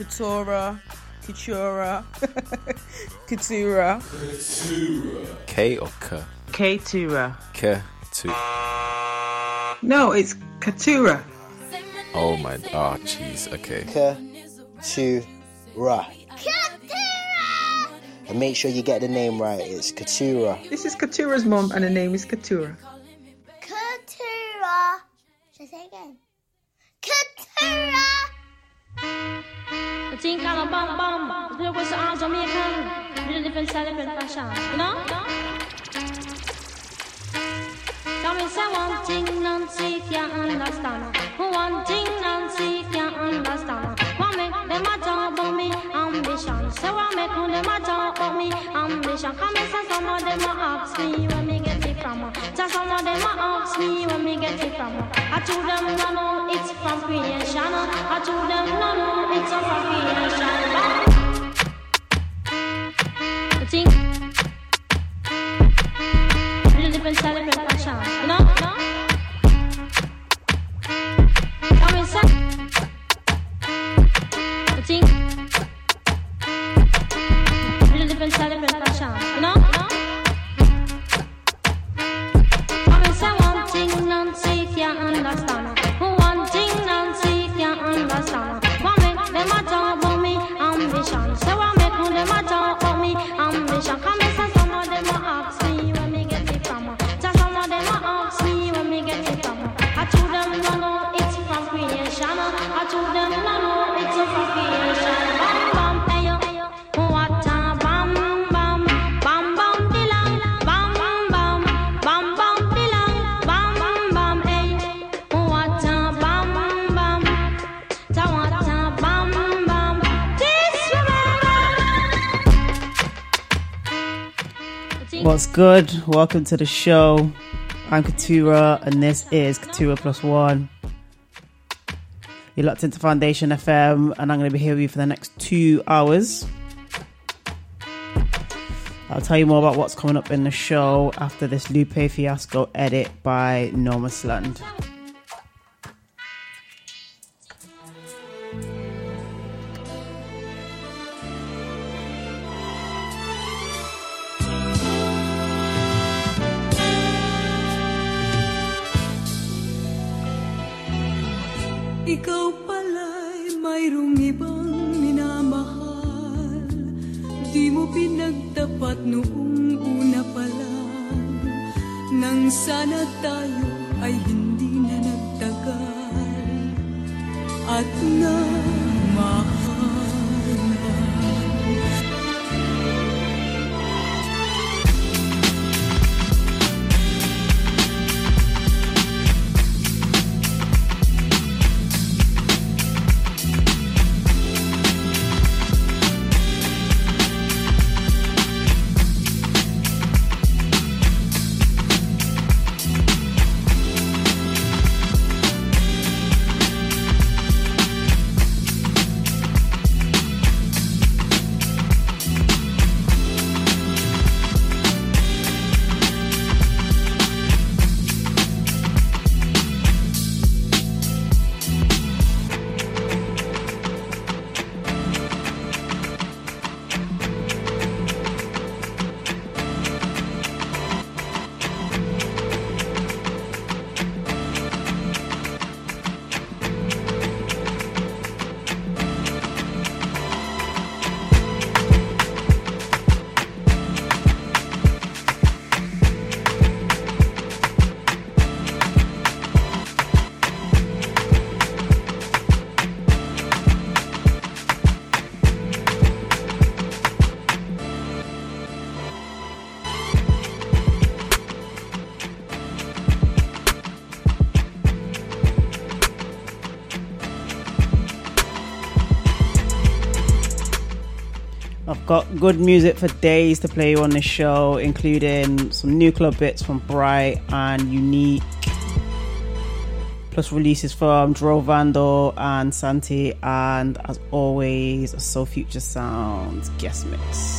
Katura, Katura, Katura. K or K? Katura. K. Two. No, it's Katura. Oh my. Oh, jeez. Okay. Katura. And make sure you get the name right. It's Katura. This is Katura's mom, and her name is Katura. Katura. Team kind of bum bum. Look what's the arms on me, come. Little different fashion. You know? Say one thing, Nancy can't understand. One thing, Nancy understand. Them a about me ambition. So one make them a about me ambition. Come and say some of them a ask me where me get. So some of them a ask me where me get it from. I told them no no, it's from creation. I told them no no, it's from creation. Thing. Little different style, different fashion. You know? Good? Welcome to the show. I'm Katura, and this is Katura Plus One. You're locked into Foundation FM, and I'm going to be here with you for the next two hours. I'll tell you more about what's coming up in the show after this Lupe Fiasco edit by Normus Land. Ikaw pala'y mayroong ibang minamahal. Di mo pinagtapat noong una pa Nang sana tayo ay hindi na nagtagal. At nagmahal good music for days to play on the show, including some new club bits from Bright and Unique, plus releases from Dro Vandal and Santi, and as always, a Soul Future Sounds guest mix.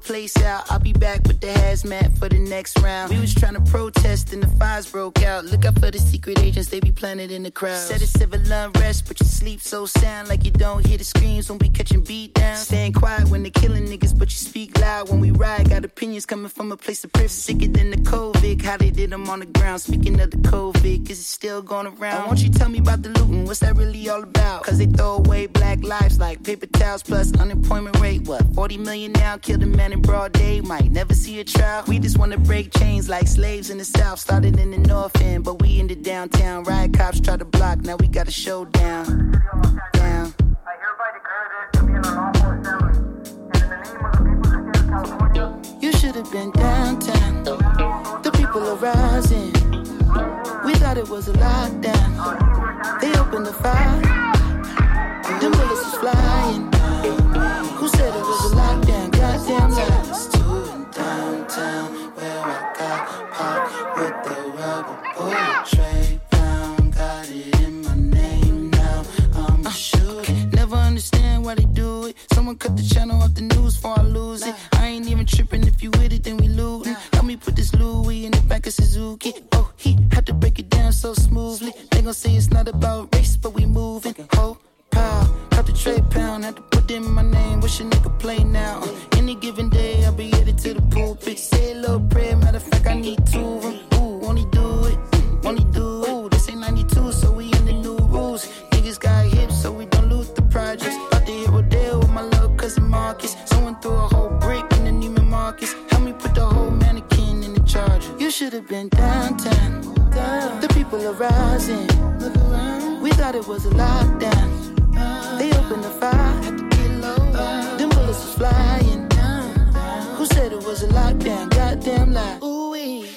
Place out. I'll be back with the hazmat for the next round. We was trying to protest and the fires broke out. Look out for the secret agents, they be planted in the crowd. Said it's civil unrest, but you sleep so sound like you don't hear the screams when we catching beat down. Staying quiet when they killing niggas, but you speak loud when we ride. Got opinions coming from a place of privilege. Sicker than the COVID, how they did them on the ground. Speaking of the COVID, cause it's still going around. Won't you tell me about the looting? What's that really all about? Cause they throw away black lives like paper towels plus unemployment rate. What, 40 million now? Killed a man in broad day. Might never see a trial. We just wanna break chains like slaves in the south. Started in the north end, but we in the downtown. Riot cops try to block, now we got a showdown. Down. You should have been downtown. The people are rising. We thought it was a lockdown. They opened the fire. Them bullets was flying. Who said it was a lockdown? Any given day, I'll be headed to the pulpit. Say a little prayer, matter of fact, I need two of them. Only do. Ooh, this ain't 92, so we in the new rules. Niggas got hips, so we don't loot the projects. About to hit Rodeo with my little cousin Marcus. Someone threw a whole brick in the Neiman Marcus. Help me put the whole mannequin in the charger. You should have been downtown. The people are rising. We thought it was a lockdown. They opened the fire. Them bullets was flying. Who said it was a lockdown? Goddamn lie. Ooh wee.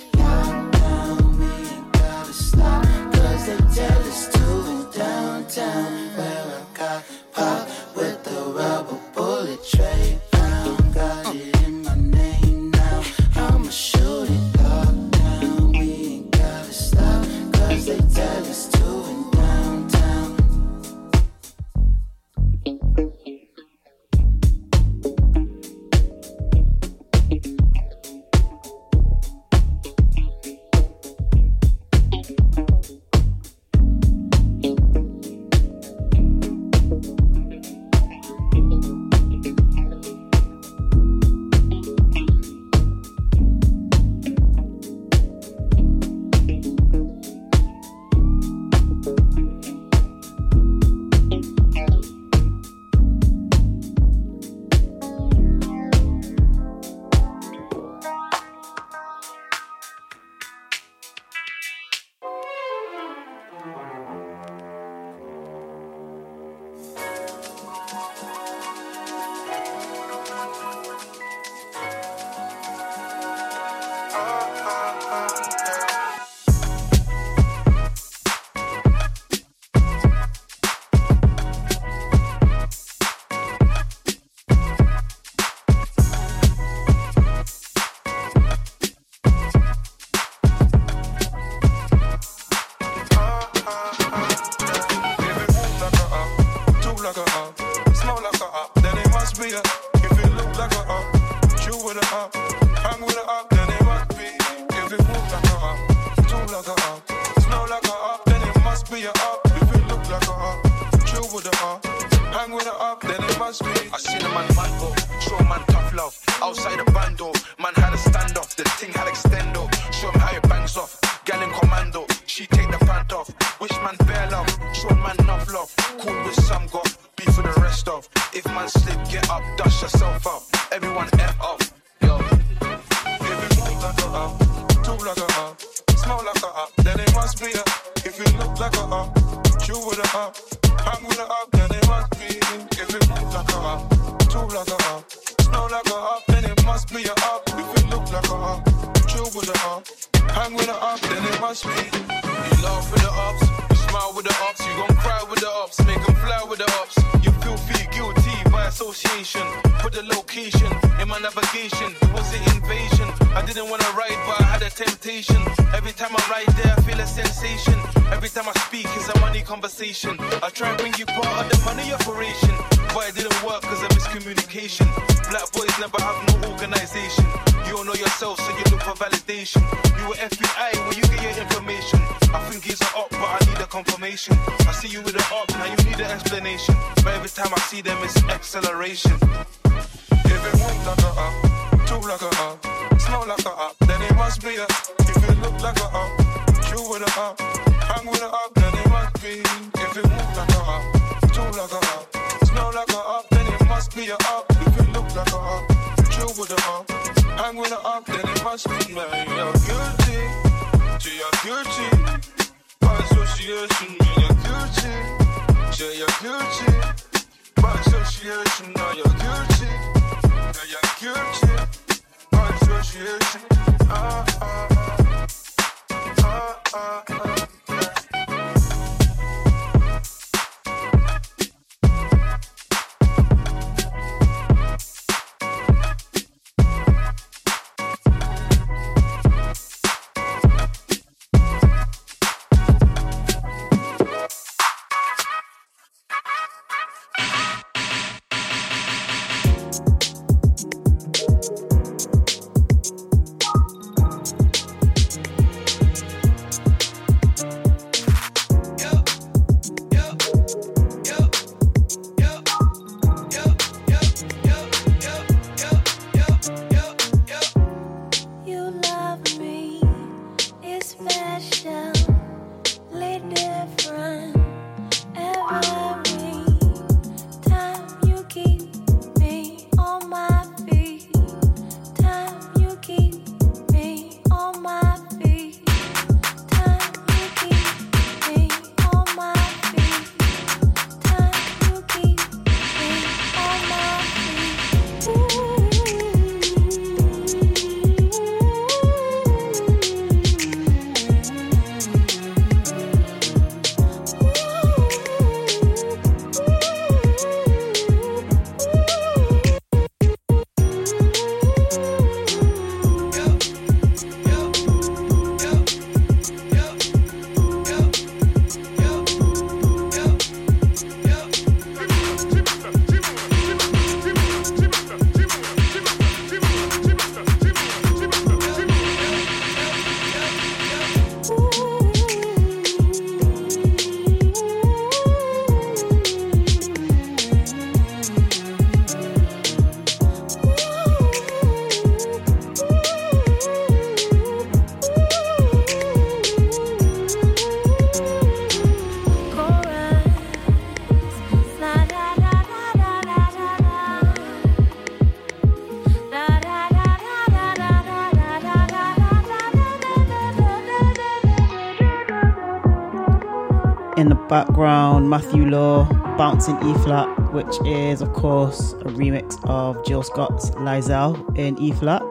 Background, Matthew Law, Bouncing E flat, which is, of course, a remix of Jill Scott's Lyzel in E flat.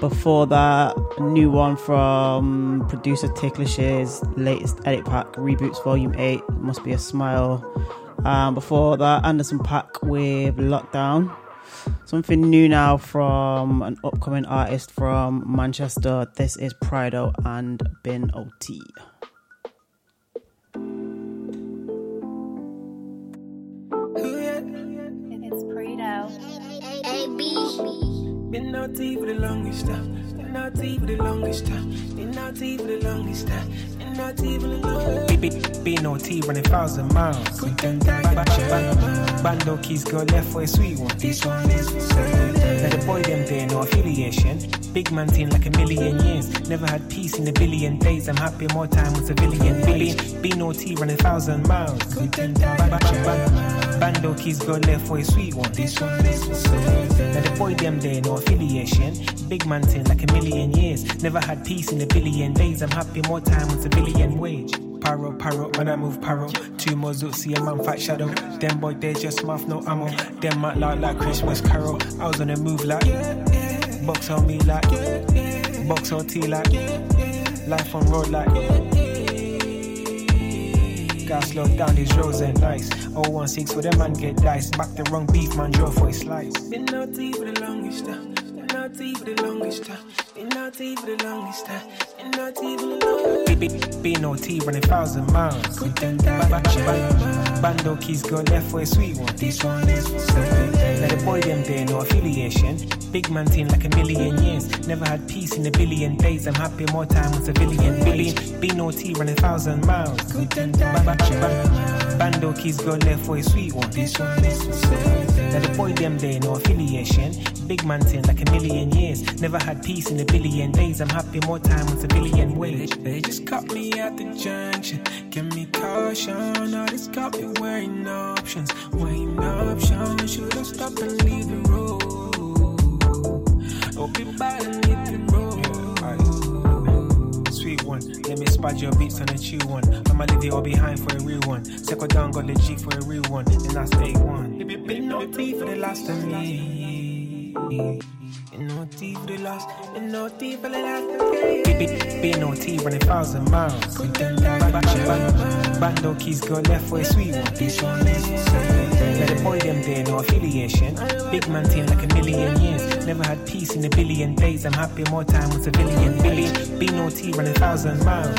Before that, a new one from producer Ticklish's latest edit pack, Reboots Volume 8, Must Be a Smile. Um, before that, Anderson .Paak with Lockdown. Something new now from an upcoming artist from Manchester. This is Prido and Bin OT. Longest time. Been for the longest time. Been naughty for the longest time. Been naughty for the longest Be no T running thousand miles. Bando keys go left for a sweet one. This one is Now the boy them there no affiliation. Big man thing like a million years. Never had peace in a billion days. I'm happy more time with civilian. Billion. Be no T running thousand miles. Bando keys go left for a sweet one. This one is Now the boy them there no affiliation. Big man thing like a million years. Never had peace in a billion days. I'm happy more time with civilian wage. Paro, paro, when I move paro. Two more see a man fat shadow. Them boy, they just mouth, no ammo. Them might look like Christmas carol. I was on the move like, box on me like, box on T like, life on road like. gotta slow down these roads ain't nice. 016 for the man get dice. Back the wrong beef, man, draw for a slice. Been naughty for the longest time. Been naughty for the longest time. Been naughty for the longest time. Been naughty for the longest Be no T running thousand miles. Bando keys go left for a sweet one. This one is uh, Now the boy them there, no affiliation. Big man team like a million years. Never had peace in a billion days. I'm happy more time with a billion billion. Be no T running thousand miles. Bando keys go left for a sweet one. This one is Now the boy them there, no affiliation. Big man team like a million years. Never had peace in a billion days. I'm happy more time with a billion wage. They just cut me at the junction. Give me caution. All this got me weighing options. Weighing options. You should I stop and leave the road? Or be hit the road? Sweet one, let me spot your beats on a chew one. I'ma leave you all behind for a real one. Second down, got the G for a real one, and that's day one. Been naughty for the last of me. Been naughty for the last. Been naughty for the last. Be, no T running thousand miles. Bando keys go left for a sweet one. This one is Let the boy them there, no affiliation. Big man team like a million years. Never had peace in a billion days. I'm happy more time with a billion billion. Be no T running thousand miles.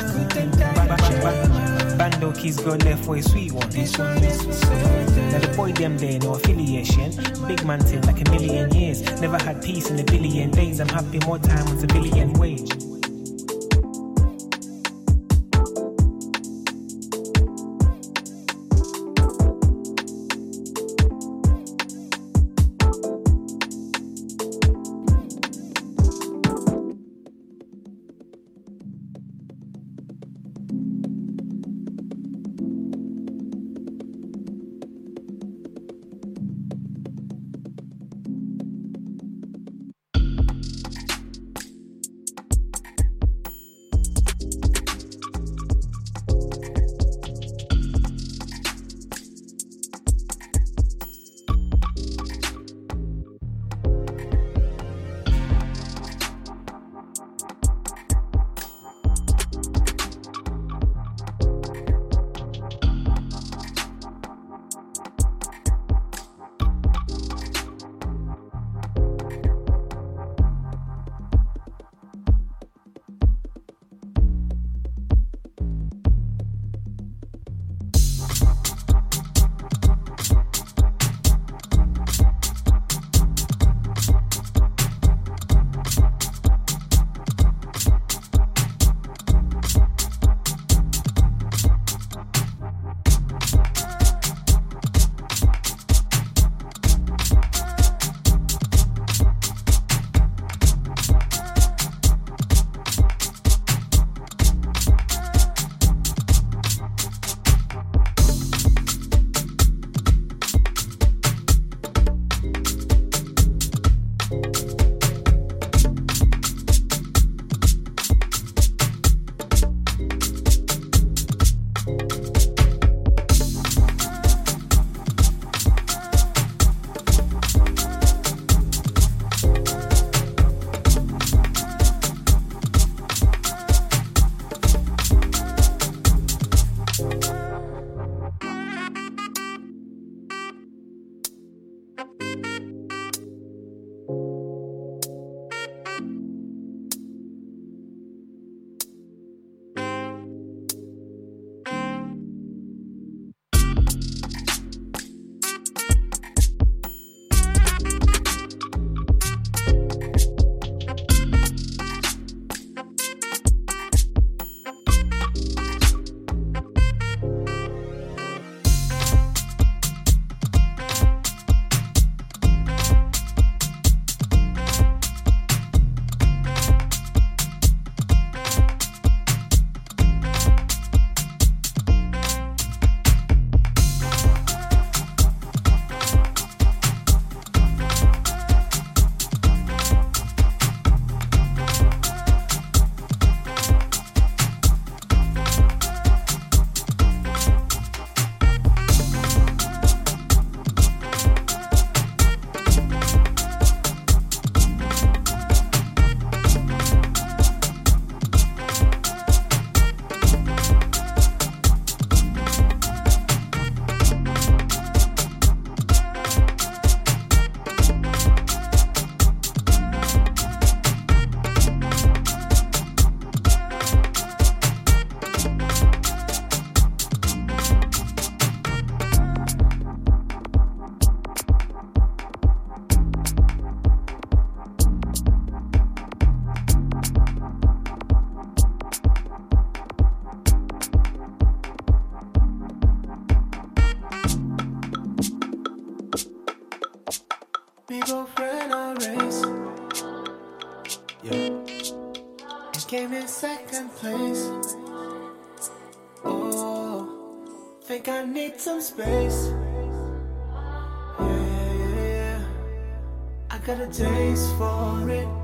Bando keys go left for a sweet one. This one is Now the boy them there, no affiliation. Big man team like a million years. Never had peace in a billion days. I'm happy more time with a billion wage. think I need some space. Yeah, yeah, yeah. I got a taste for it.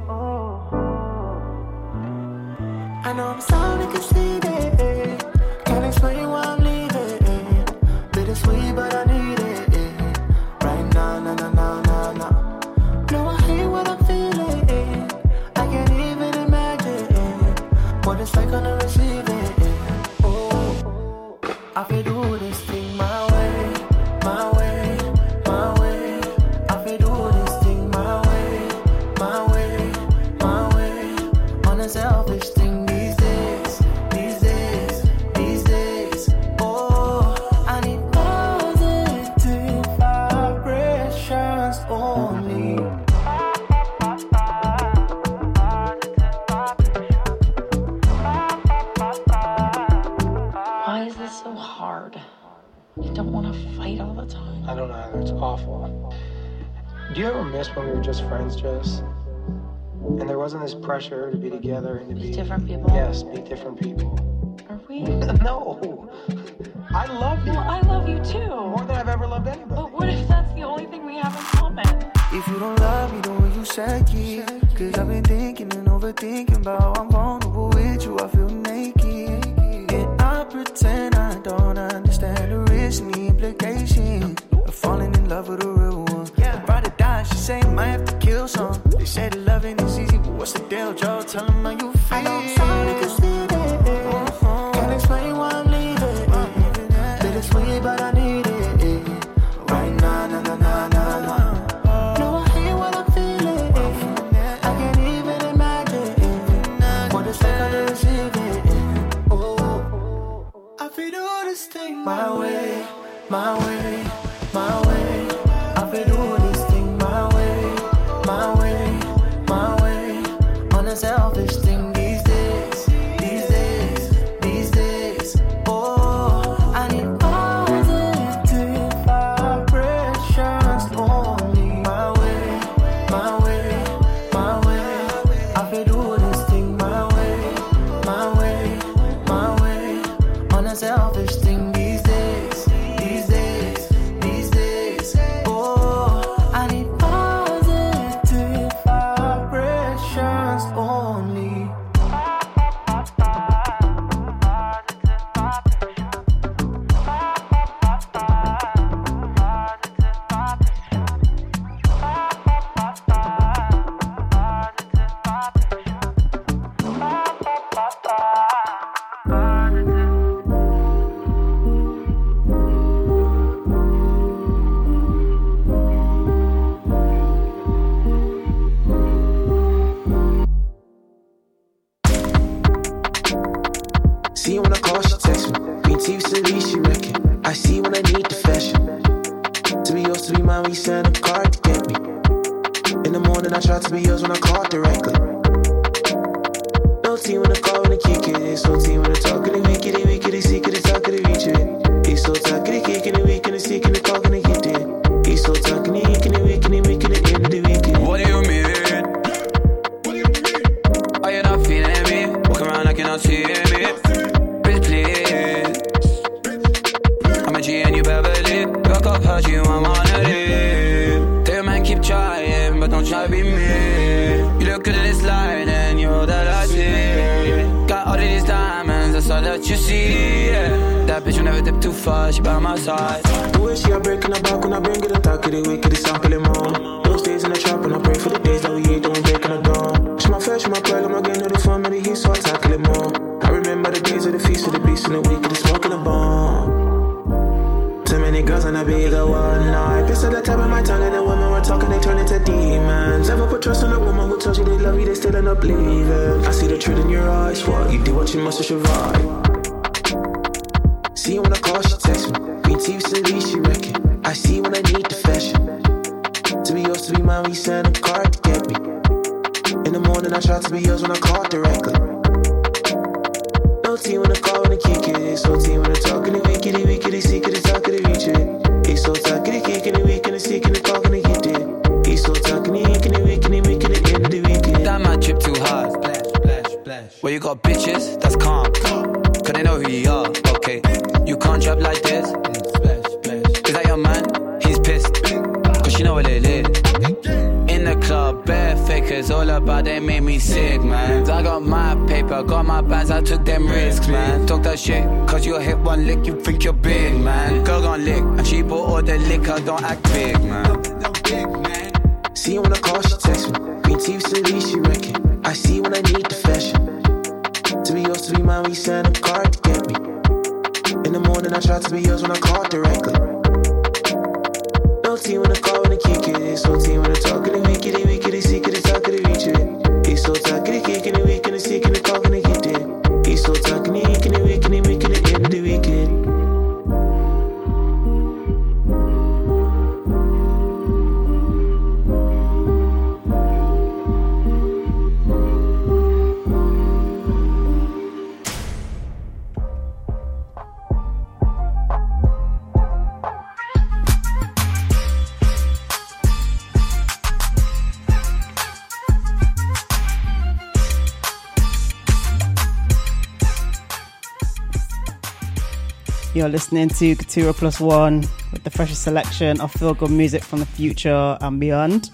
pressure tell him how you See when I call, she text me. Green teeth, city, she reckon. I see when I need the fashion. To be yours, to be mine, we send a card to get me. In the morning, I try to be yours when I call directly. No team when I call, when I kick it. It's no team when I talk, and the week, the secret, talk, the reach it. It's so talk, the kick, and the week, and the call, and the You're listening to Katura Plus One with the freshest selection of feel good music from the future and beyond.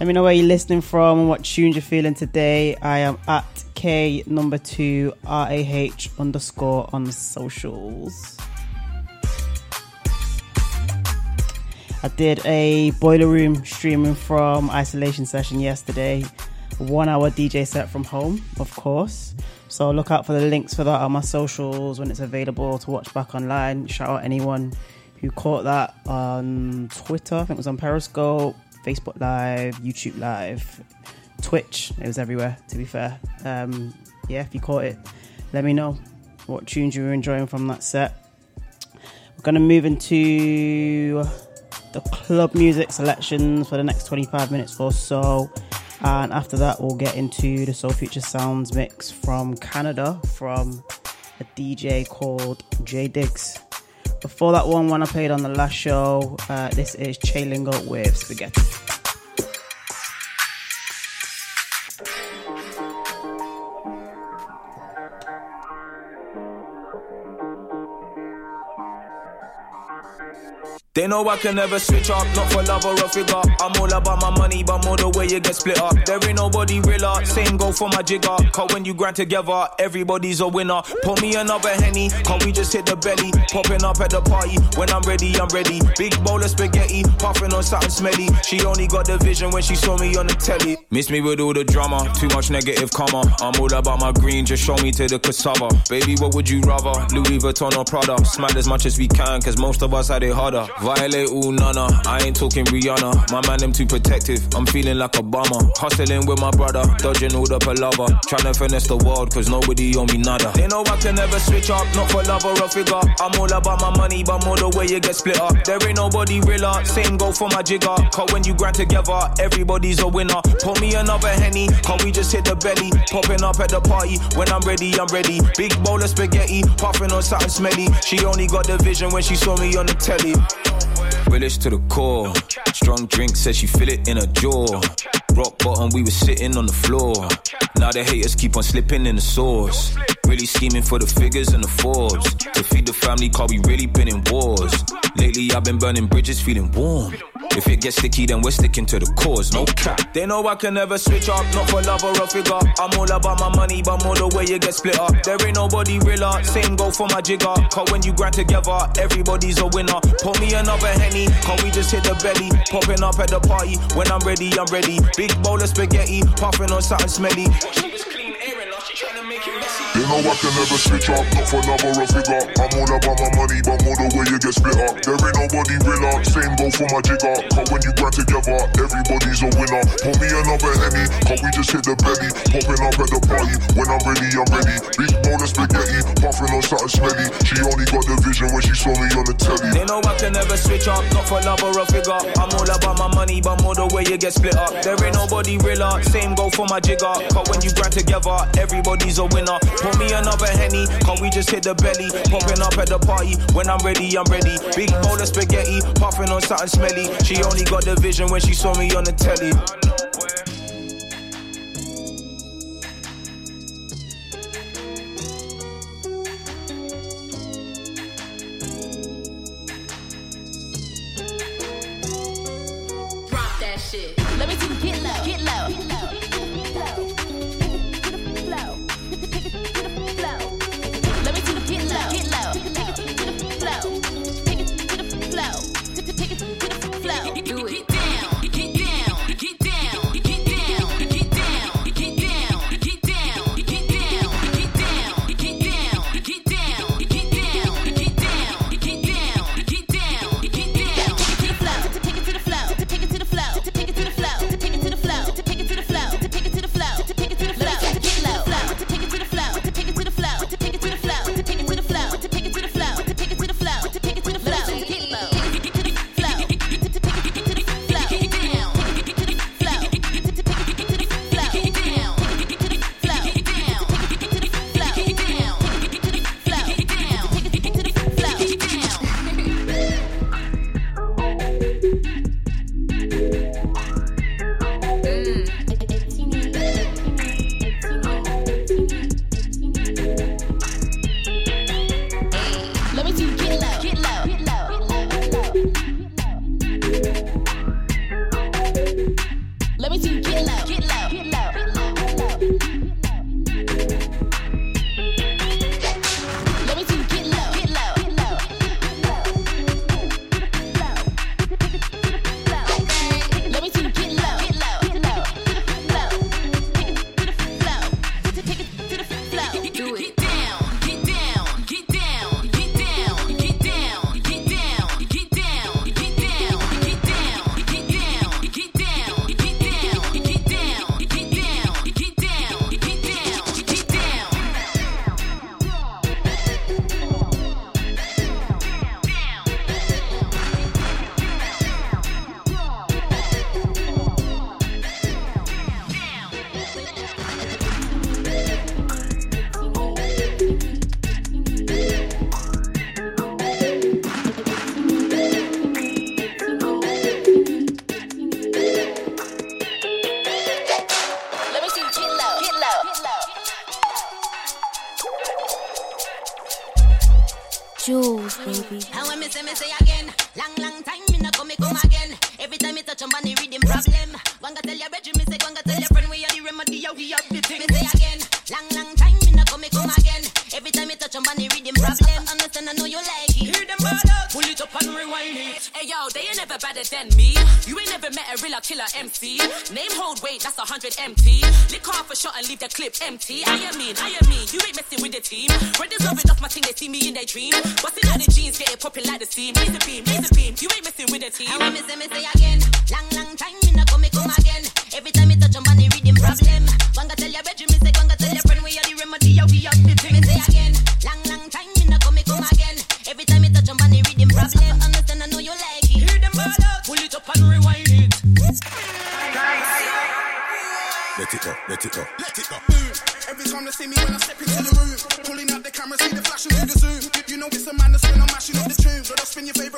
Let me know where you're listening from and what tunes you're feeling today. I am at K number two R A H underscore on the socials. I did a boiler room streaming from isolation session yesterday. One hour DJ set from home, of course. So look out for the links for that on my socials when it's available to watch back online. Shout out anyone who caught that on Twitter. I think it was on Periscope, Facebook Live, YouTube Live, Twitch. It was everywhere. To be fair, um, yeah. If you caught it, let me know what tunes you were enjoying from that set. We're gonna move into the club music selections for the next 25 minutes or so. And after that, we'll get into the Soul Future Sounds mix from Canada from a DJ called J Diggs. Before that one, one I played on the last show, uh, this is Chalingo with Spaghetti. They know I can never switch up, not for love or a figure. I'm all about my money, but more the way you get split up. There ain't nobody realer, same go for my jigger. Cause when you grind together, everybody's a winner. Pour me another henny, cause we just hit the belly. Popping up at the party, when I'm ready, I'm ready. Big bowl of spaghetti, puffing on something smelly. She only got the vision when she saw me on the telly. Miss me with all the drama, too much negative karma. I'm all about my green, just show me to the cassava. Baby, what would you rather? Louis Vuitton or Prada? Smile as much as we can, cause most of us had it harder. Violate all nana, I ain't talking Rihanna. My man, them too protective. I'm feeling like a bummer. Hustling with my brother, dodging all the palaver. Trying to finesse the world, cause nobody owe me nada. They know I can never switch up, not for love or a figure. I'm all about my money, but more the way you get split up. There ain't nobody realer, same go for my jigger. Cause when you grind together, everybody's a winner. Pour me another henny, cause we just hit the belly. Popping up at the party, when I'm ready, I'm ready. Big bowl of spaghetti, puffing on something smelly. She only got the vision when she saw me on the telly. Relish to the core. Strong drink says she feel it in her jaw. Rock bottom, we was sitting on the floor. Now the haters keep on slipping in the sauce. Really scheming for the figures and the Forbes. To feed the family, cause we really been in wars. Lately, I've been burning bridges, feeling warm. If it gets sticky, then we're sticking to the cause, no cap. They know I can never switch up, not for love or a figure. I'm all about my money, but more the way you get split up. There ain't nobody realer, same go for my jigger. Cause when you grind together, everybody's a winner. Pour me another henny, cause we just hit the belly. Popping up at the party, when I'm ready, I'm ready. Big bowl of spaghetti, puffing on something smelly. You know I can never switch up, not for love or a figure. I'm all about my money, but more the way you get split up. There ain't nobody realer, same go for my jigger. Cause when you grind together, everybody's a winner. Pour me another henny, cause we just hit the belly. Popping up at the party, when I'm ready, I'm ready. Big bowl of spaghetti, puffing on something smelly. She only got the vision when she saw me on the telly. They know I can never switch up, not for love or a figure. I'm all about my money, but more the way you get split up. There ain't nobody realer, same go for my jigger. Cause when you grind together, everybody's a winner. Pour me another henny, cause we just hit the belly. Popping up at the party, when I'm ready, I'm ready. Big bowl of spaghetti, puffing on something smelly. She only got the vision when she saw me on the telly. Drop that shit. yo, they ain't never better than me. You ain't never met a real killer MC. Name hold weight, that's a hundred empty. Lick off a shot and leave the clip empty. I am mean, I am mean, you ain't messing with the team. Red is rubbing off my thing, they see me in their dream. Busting out the jeans, get it popping like the seam. Laser beam, laser beam, you ain't messing with the team. I miss him, say again. Long, long time, me not come, me come again. Every time me touch on money, reading problem. One tell your bedroom, me say, one tell your friend, we are the remedy, yo, we are the team. Me say again. Let it go, let it go, let it go. Boom. Every time they see me when I step into the room, pulling out the camera, see the flashing through the zoom. You, know it's a madness when I'm mashing up the tunes, or I'll spin your favorite.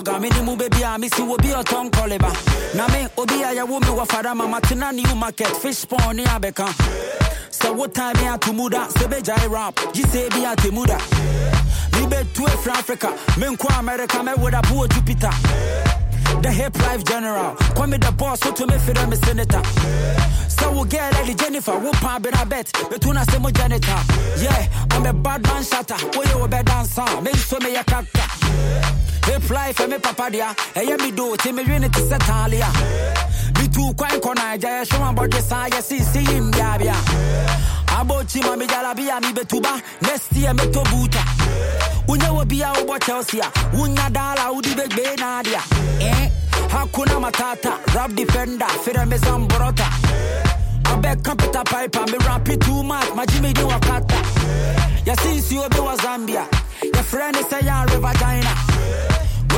Me ni mu baby a me si obi oton koleba na obi a ya wo me wa mama tena new market fish pond abeka. So what time me atumuda se be jai rap ji se bi atemuda me be to from africa me america me would abu jupiter. The hip life general call me the boss so to me fira me senator. So we get ready jennifer wo pa be na bet. Betuna se mo janitor. Yeah i'm a bad man shatter wo you be dancer. Me so me ya kaka hip life e me papa dia. Eh, Ɛyɛ me do ti me wene te sɛ taale a metu kwan kɔ naagya yɛhwɛ ma bɔde saa yɛ sisi yi mbiabia abɔkyi ma megyalabia mebɛtuba next year mɛtɔ buta wonyɛ wɔ bia wobɔ chelsea a wonya daala wode bɛgbee naadea eh? hakuna matata. Rap defender ferɛ me zamborɔta abɛka peta piper me rapi too much. Magye medi wakata. Yɛsensi obi wɔ zambia. Yɛfrɛ ne sɛ yɛ river china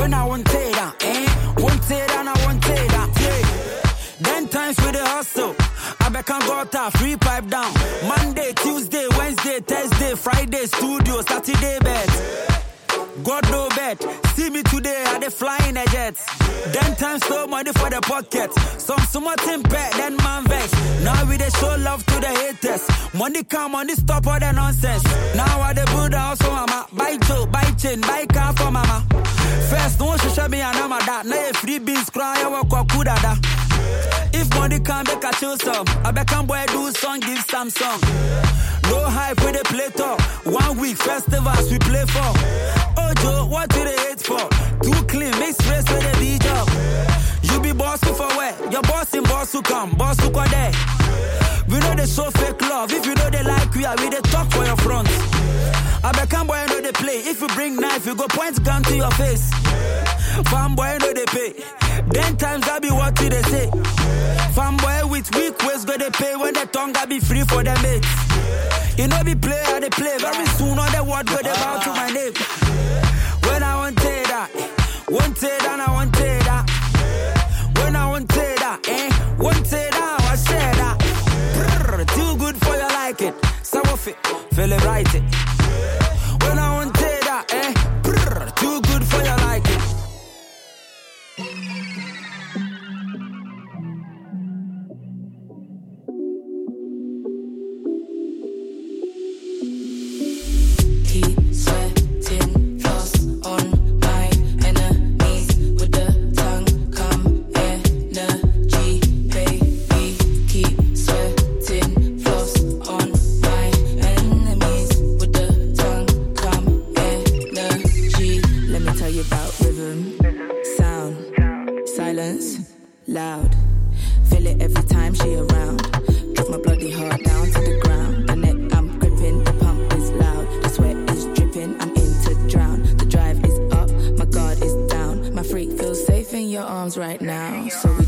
when I want that, eh? Want that and I want that, yeah. Then times with the hustle. I bet can go to free pipe down. Monday, Tuesday, Wednesday, Thursday, Friday, studio, Saturday, bed. God no bet. See me today, I dey flying a jet. Then times so money for the pocket. Some something bad, then man vex. Now we dey show love to the haters. Money come, money stop all the nonsense. Now I dey build a house for mama. Buy toe, buy chain, buy car for mama. First, no show me an that. Now free beans cry, I walk walk kudada. If money come, make a chill some. I can boy do song, give some song. No hype with the play talk. One week festivals we play for. Ojo, what do they hate for? Too clean, mix race with the DJ. You be boss for where? Your boss in boss who come, boss who come there. We know they show fake love. If you know they like we are, we they talk for your front. I bet can boy know they play. If you bring knife, you go point gun to your face. Fanboy know they pay. Then times I be what they say. Fanboy with weak ways go they pay when the tongue I be free for them mates. You know be play how they play. Very soon all the word go they bow to my name. When I want that, want that I want that. When I want that, eh? Want that, I say that. Brrr, too good for your liking. Some of it, feel it right. Loud. Feel it every time she around. Drop my bloody heart down to the ground. The neck I'm gripping, the pump is loud. The sweat is dripping, I'm in to drown. The drive is up, my guard is down. My freak feels safe in your arms right now. So we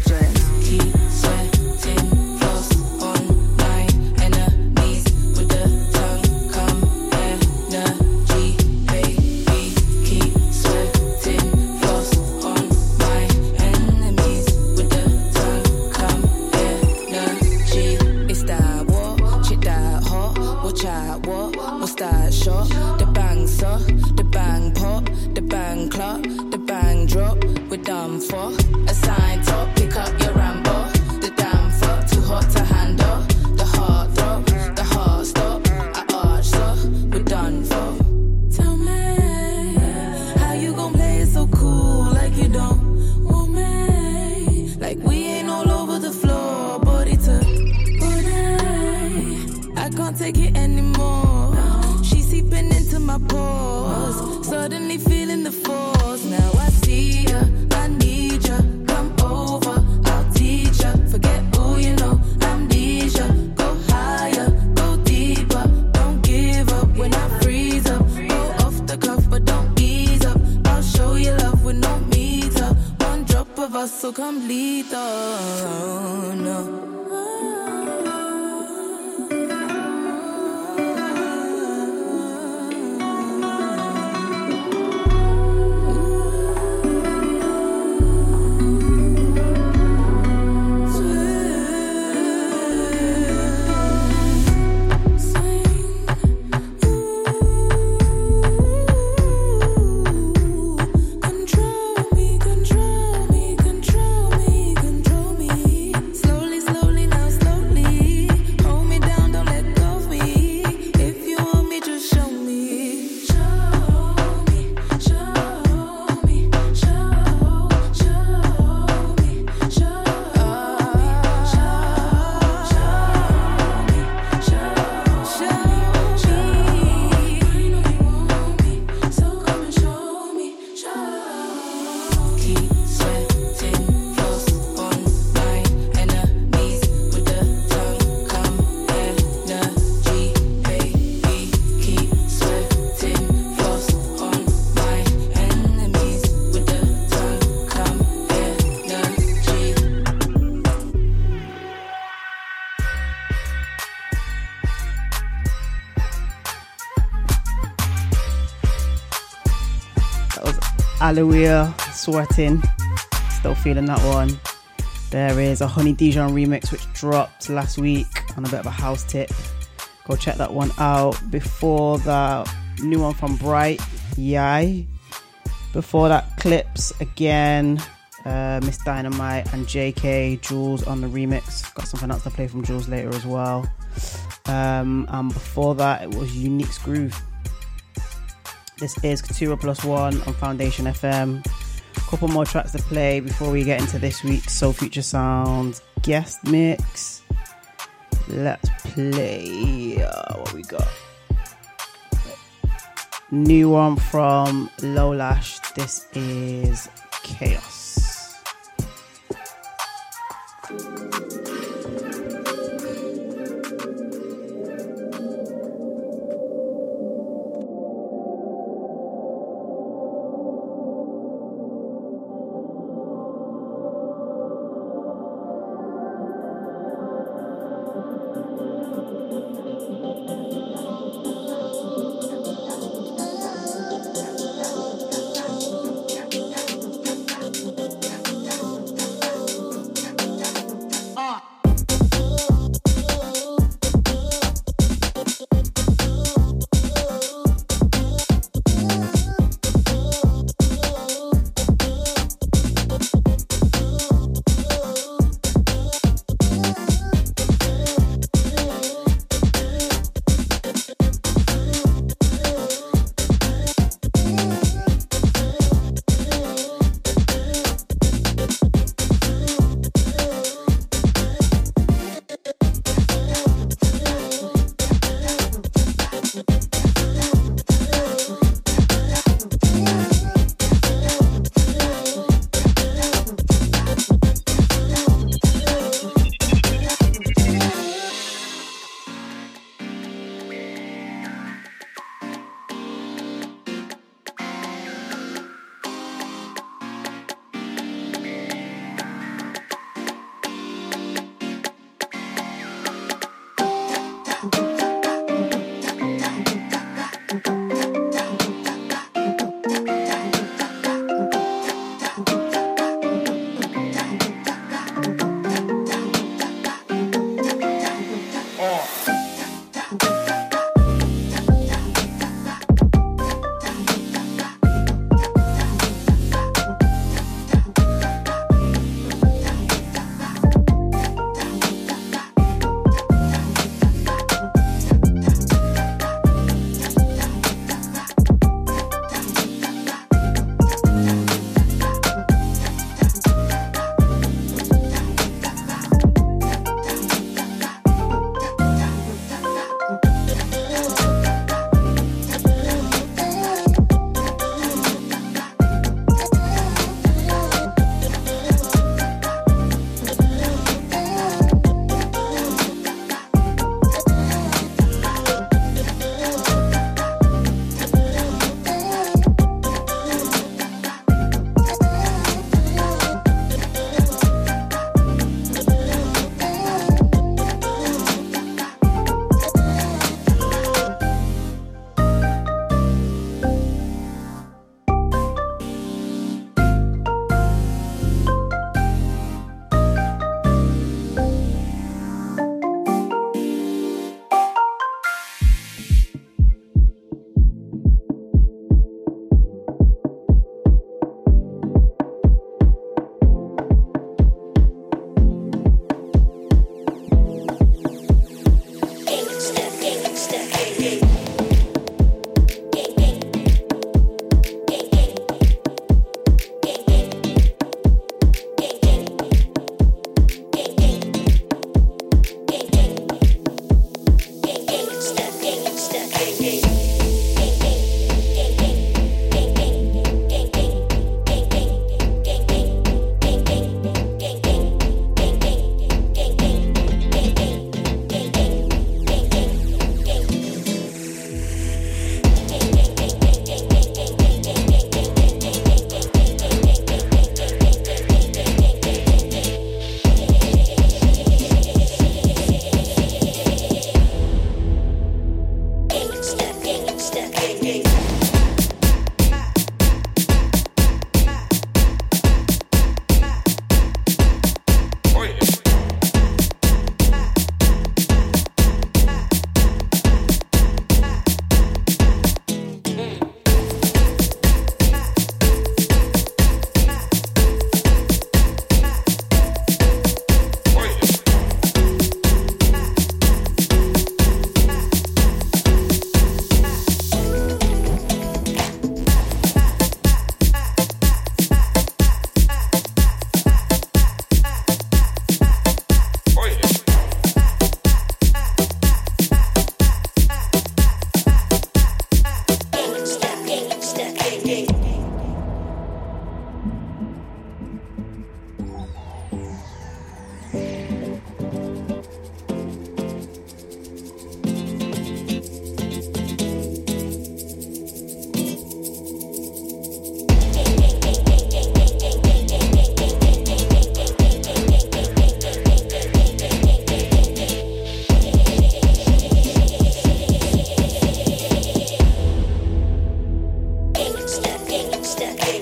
so come lethal. Oh, no. Aloea Sweating. Still feeling that one. There is a Honey Dijon remix which dropped last week on a bit of a house tip. Go check that one out. Before that, new one from Bright, Yai. Before that, Clips again, uh, Miss Dynamite and JK, Jules on the remix. Got something else to play from Jules later as well. Um, and before that, it was Unique's Groove. This is Katura Plus One on Foundation FM. A couple more tracks to play before we get into this week's Soul Future Sounds guest mix. Let's play. Uh, what we got? New one from Lolash. This is Chaos.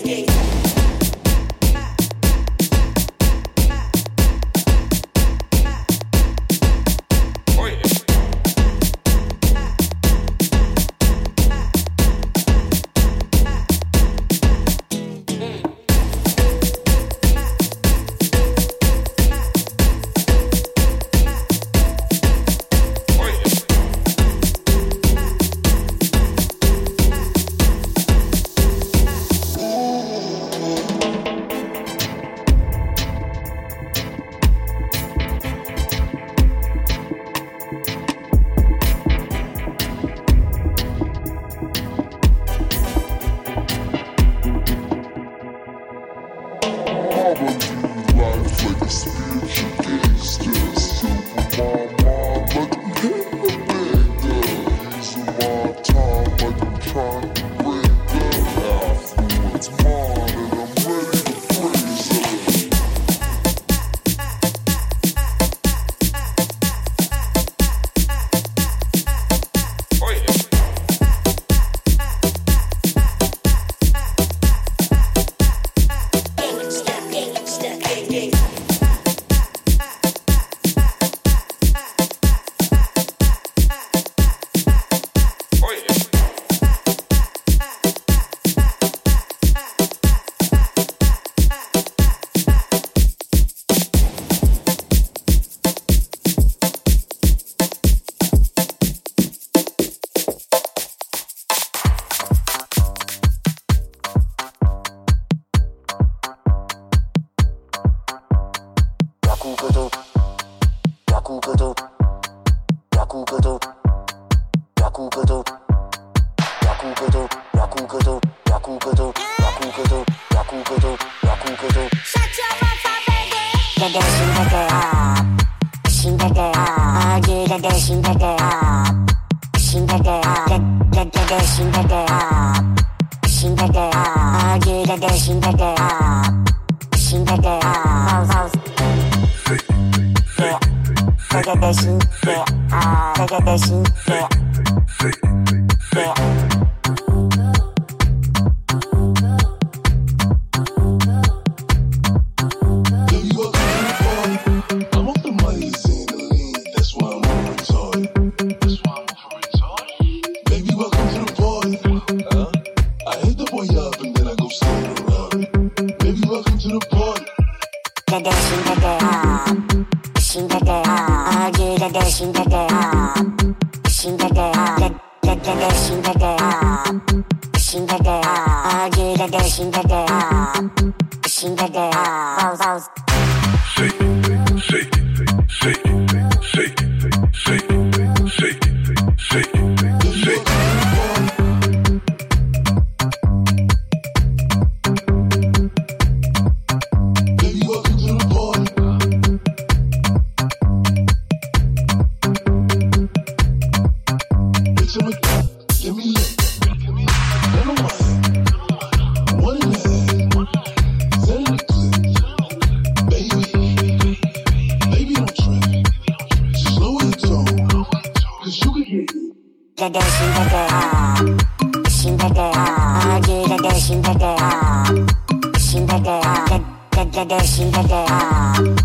game. 신데데아 신데데아 데데데 신데데아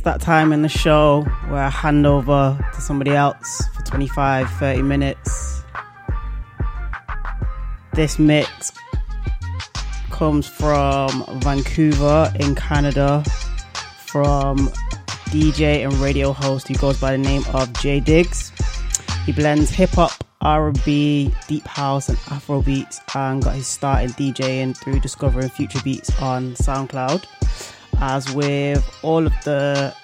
It's that time in the show where I hand over to somebody else for 25, 30 minutes. This mix comes from Vancouver in Canada from DJ and radio host who goes by the name of J Diggs. He blends hip hop, R&B, deep house, and Afro beats, and got his start in DJing through discovering future beats on SoundCloud. As with all of the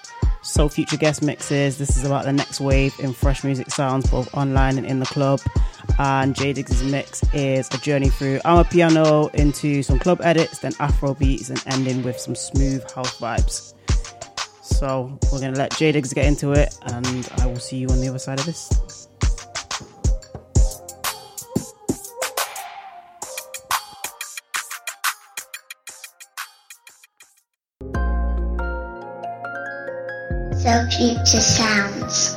Soul Future guest mixes, this is about the next wave in fresh music sounds, both online and in the club. And J Diggs' mix is a journey through Amapiano into some club edits, then Afro beats, and ending with some smooth house vibes. So we're going to let J Diggs get into it, and I will see you on the other side of this. the future sounds.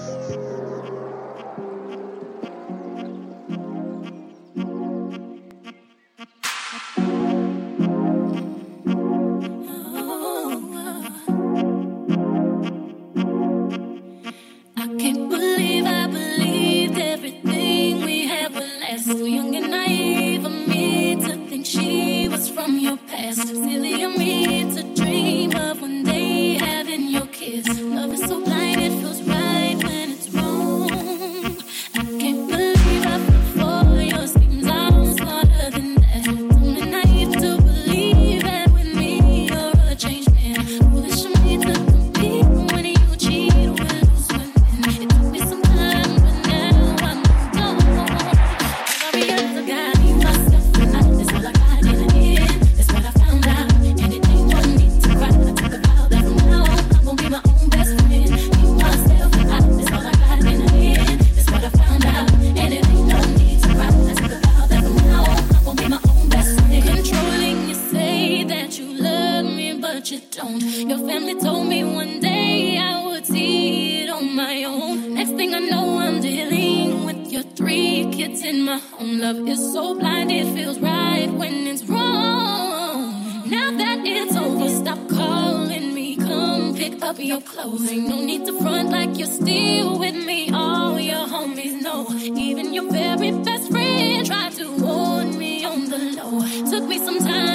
up your closing. No need to front like you're still with me. All your homies know. Even your very best friend tried to warn me on the low. Took me some time.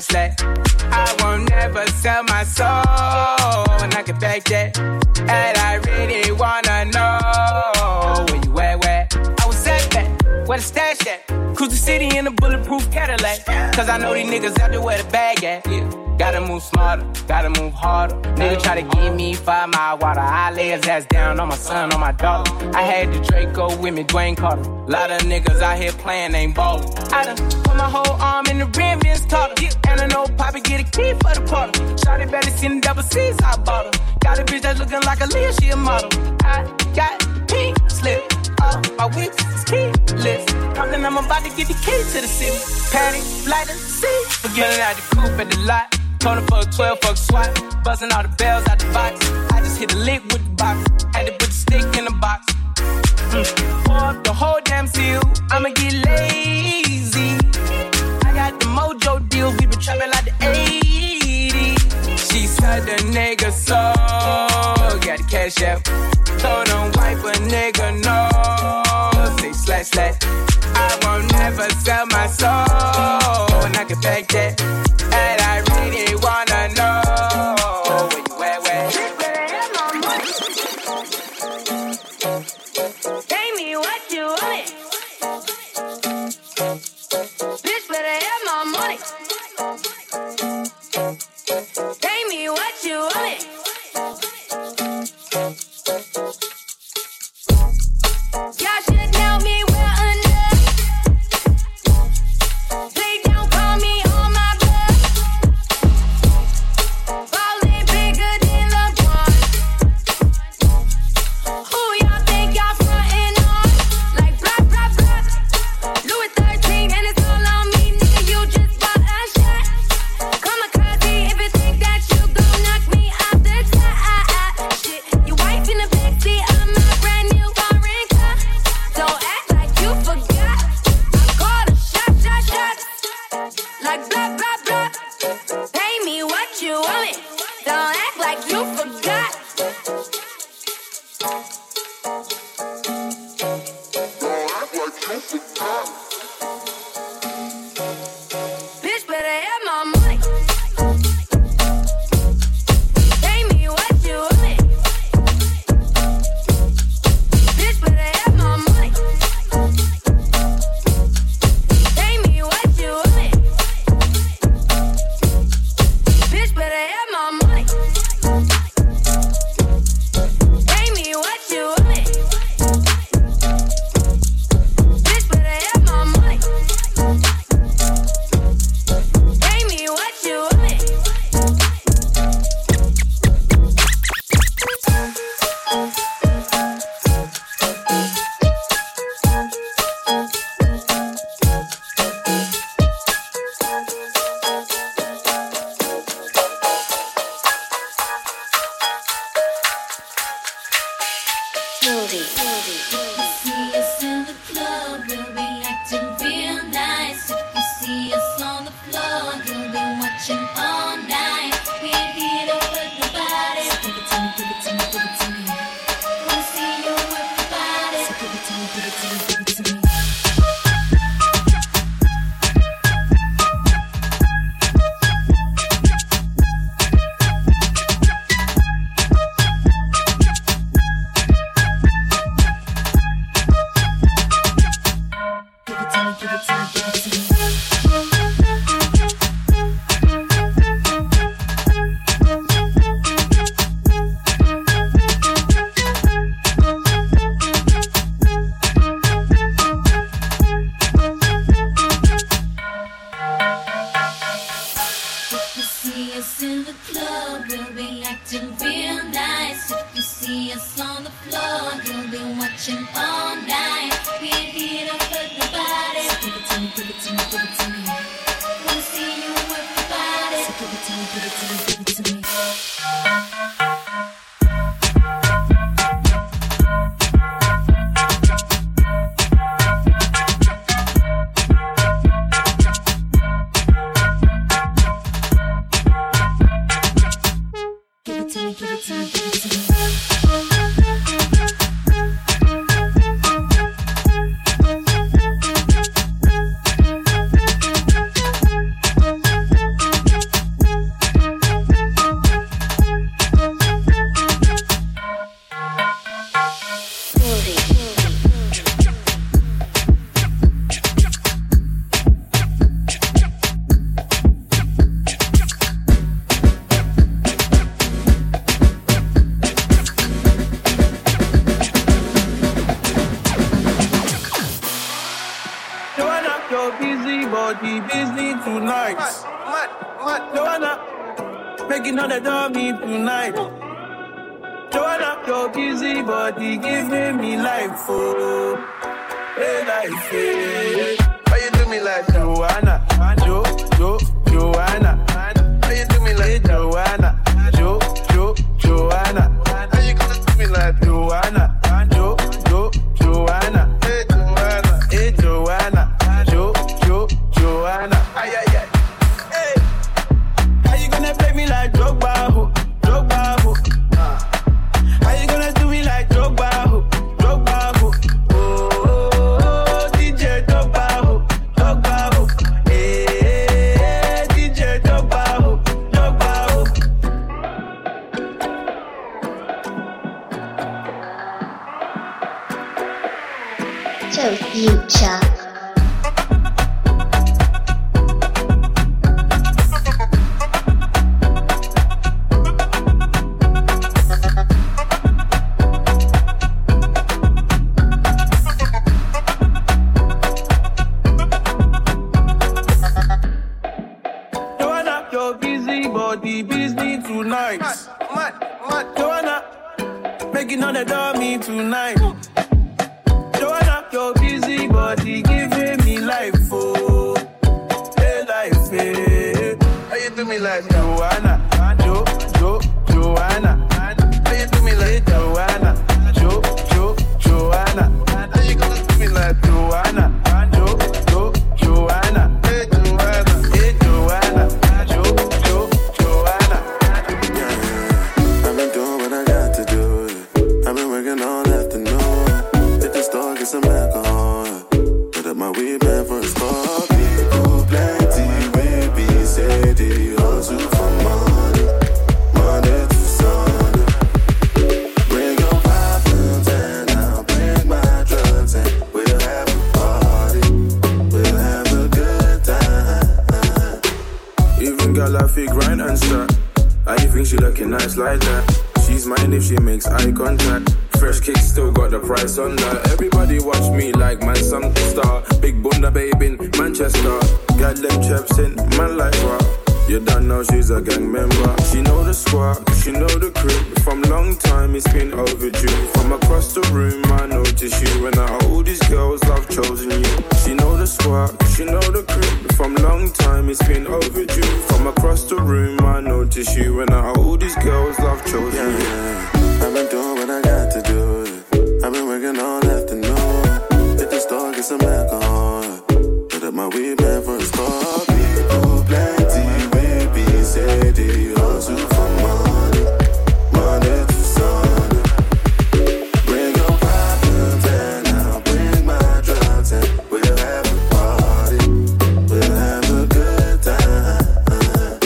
Slash slash. I won't never sell my soul. And I can back that. And I really wanna know where you at, where? I was at that. Where the stash at? City in a bulletproof Cadillac. Cause I know these niggas out there where the bag at. Yeah. Gotta move smarter, gotta move harder. Nigga try to give me five mile water. I lay his ass down on my son, on my daughter. I had the Draco with me, Dwayne Carter. Lot of niggas out here playing, ain't ballin'. I done put my whole arm in the rim, Vince Carter. And I know Poppy get a key for the party. Shotty better seen the double C's, I bought her. Got a bitch that's looking like a Leah, she a model. I got pink slip. All my weeks is keyless. Compton, I'm about to get the key to the city. Patty, light the seat. Forgetting out the coupe at the lot. Told him fuck 12, fuck SWAT. Buzzing all the bells out the box. I just hit a lick with the box. Had to put the stick in the box. Mm. Pour up the whole damn seal. I'ma get lazy. I got the mojo deals. We been trapping like the 80s. She said the nigga. So got the cash out. So don't wipe a nigga, no. Say slash slash. I won't never sell my soul. And I can back that. Grind and strap. I think she looking nice like that. She's mine if she makes eye contact. Fresh kick still got the price on that. Everybody watch me like man some star. Big bunda babe in Manchester. Got them chaps in man like rock. You don't know she's a gang member. She know the squad, she know the crew. From long time it's been overdue. From across the room I notice you. When I hold these girls, I've chosen you. She know the squad, she know the crew. From long time it's been overdue. From across the room I notice you. When I hold these girls, I've chosen you. I've been doing what I got to do. I've been working all afternoon. Hit the store, get some alcohol. Put up my weed man for a spot. People plenty, baby, say they hustle for money. Monday to Sunday. Bring your problems and I'll bring my drugs and we'll have a party. We'll have a good time.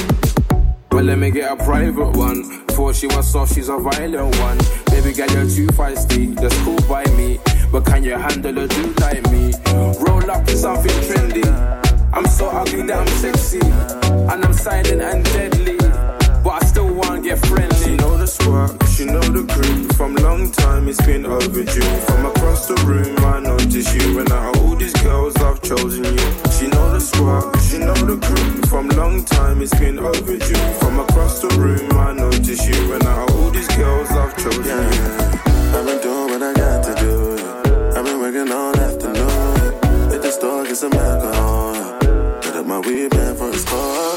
Well, let me get a private one. Thought she was soft, she's a violent one. Baby girl, you're too feisty. That's cool by me. But can you handle a dude like me? Roll up in something trendy. I'm so ugly that I'm sexy. And I'm silent and deadly. But I still wanna get friendly. Squad, she know the crew. From long time it's been overdue. From across the room, I notice you. When I hold these girls, I've chosen you. She know the squad, she know the crew. From long time it's been overdue. From across the room, I notice you. When I hold these girls, I've chosen you. I've been doing what I got to do. I've been working all afternoon. Hit the store, get some alcohol. Put up my weed man for a spot.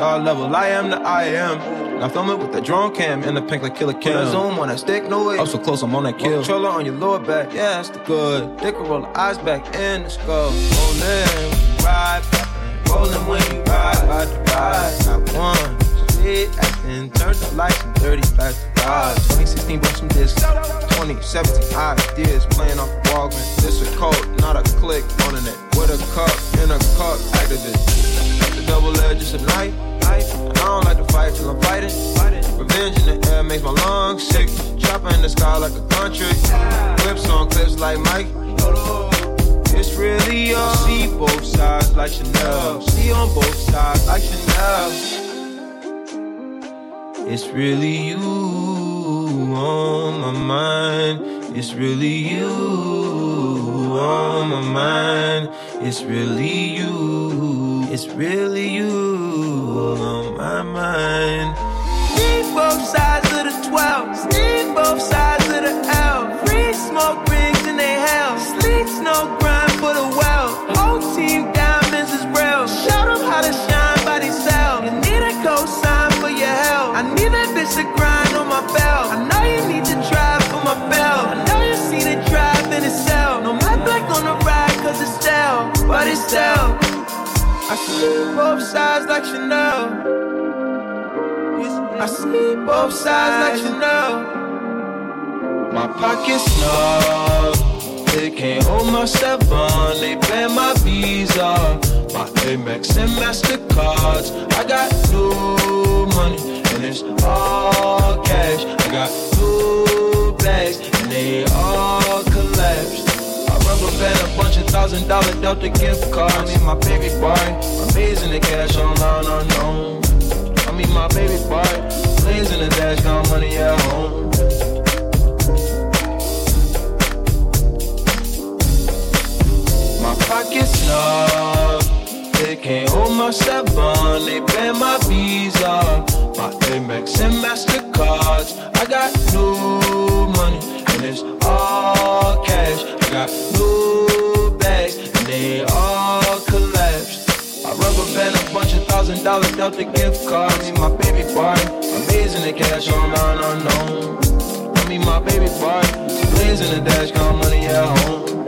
God level, I am the I am. Now film it with the drone cam and the pink like Killer Kim. Zoom on that stick, no way. I'm so close, I'm on that kill. Controller on your lower back, yeah, that's the good. Dick roll the eyes back in the skull. Rolling, ride, rolling when you ride, ride the ride. Not one, shit acting, turn the lights and 30 back to God. 2016 bought some discs. 2017 ideas playing off the Walgreens. This a cult, not a click on it. With a cup in a cup, activist. The double edge, just a knife. I don't like to fight till I'm fighting. Revenge in the air makes my lungs sick. Chopper in the sky like a country. Clips on clips like Mike. It's really you. See both sides like Chanel. See on both sides like Chanel. It's really you on my mind. It's really you on my mind. It's really you. It's really you see both sides like Chanel. I see both sides like Chanel. My pockets snug. They can't hold my seven. They ban my visa. My Amex and Mastercards. I got new money and it's all cash. I got two bags and they all. I band a bunch of thousand dollar Delta gift cards. I mean my baby boy, amazing the cash online unknown. I mean my baby boy, blazing the dash, got money at home. My pockets snug, they can't hold my seven. They ban my visa, my Amex and Mastercards. I got new money it's all cash. I got new bags and they all collapsed. I rubber band a bunch of thousand dollar Delta gift cards. I mean my baby boy, amazing the cash online unknown. I mean my baby boy, blazing the dash, got money at home.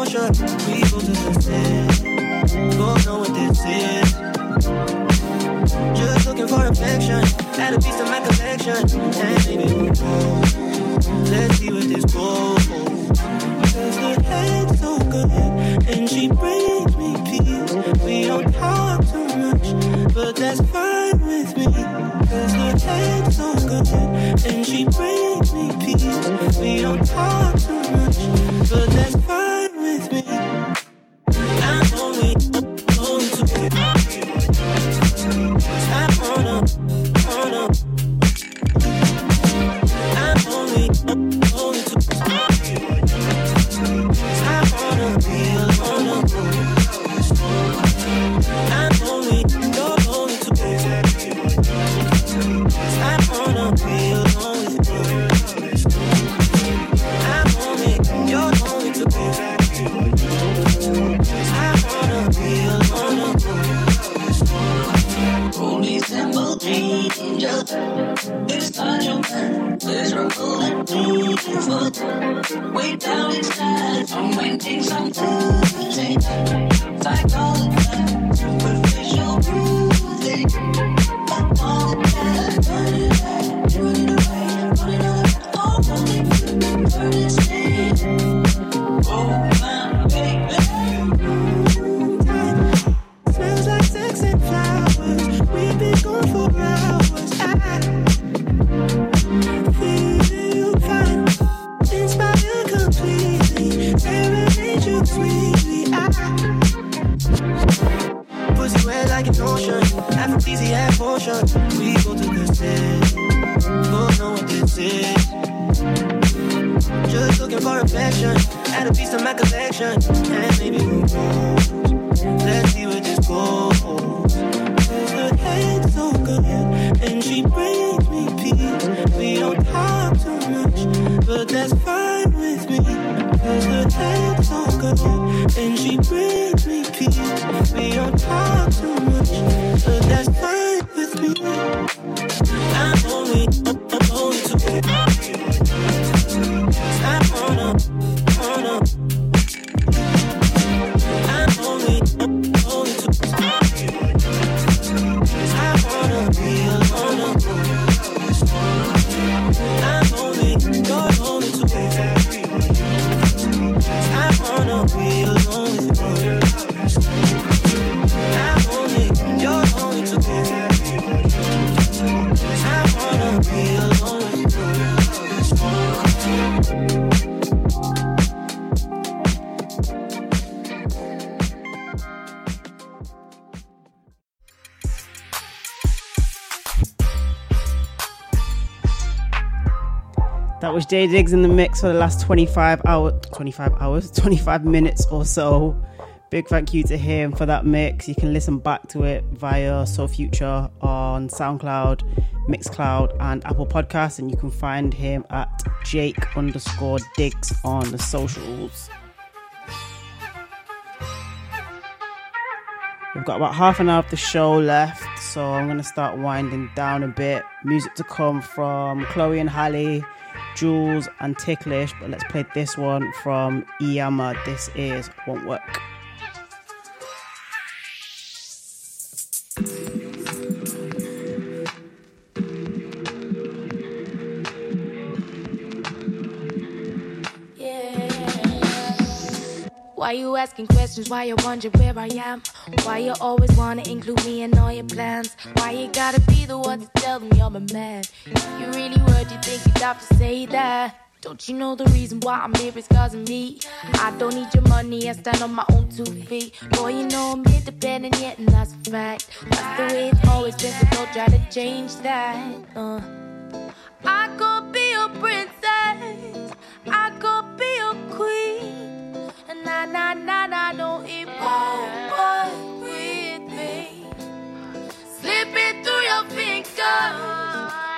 Potion. We go to the set, both know what this is. Just looking for affection, add a piece to my collection, and maybe who knows. Let's see what this goes. Cause the head's so good, and she brings me peace. We don't talk too much, but that's fine with me. Cause the head's so good, and she brings me peace. We don't talk Was Diggs in the mix for the last 25 hour 25 hours, 25 minutes or so. Big thank you to him for that mix. You can listen back to it via Soul Future on SoundCloud, Mixcloud, and Apple Podcasts, and you can find him at Jake underscore Diggs on the socials. We've got about half an hour of the show left, so I'm going to start winding down a bit. Music to come from Chloe and Halle, Jules, and Ticklish, but let's play this one from Iyama. This is Won't Work. Why you asking questions? Why you wondering where I am? Why you always wanna include me in all your plans? Why you gotta be the one to tell them you're my man? You really do you think you'd have to say that? Don't you know the reason why I'm here is cause of me? I don't need your money, I stand on my own two feet. Boy, you know I'm independent yet, and that's a fact. That's the way it's always been, so don't try to change that. Uh. I could be your princess, I could be your queen. Na na na na, no, it won't with me. Slipping through your fingers,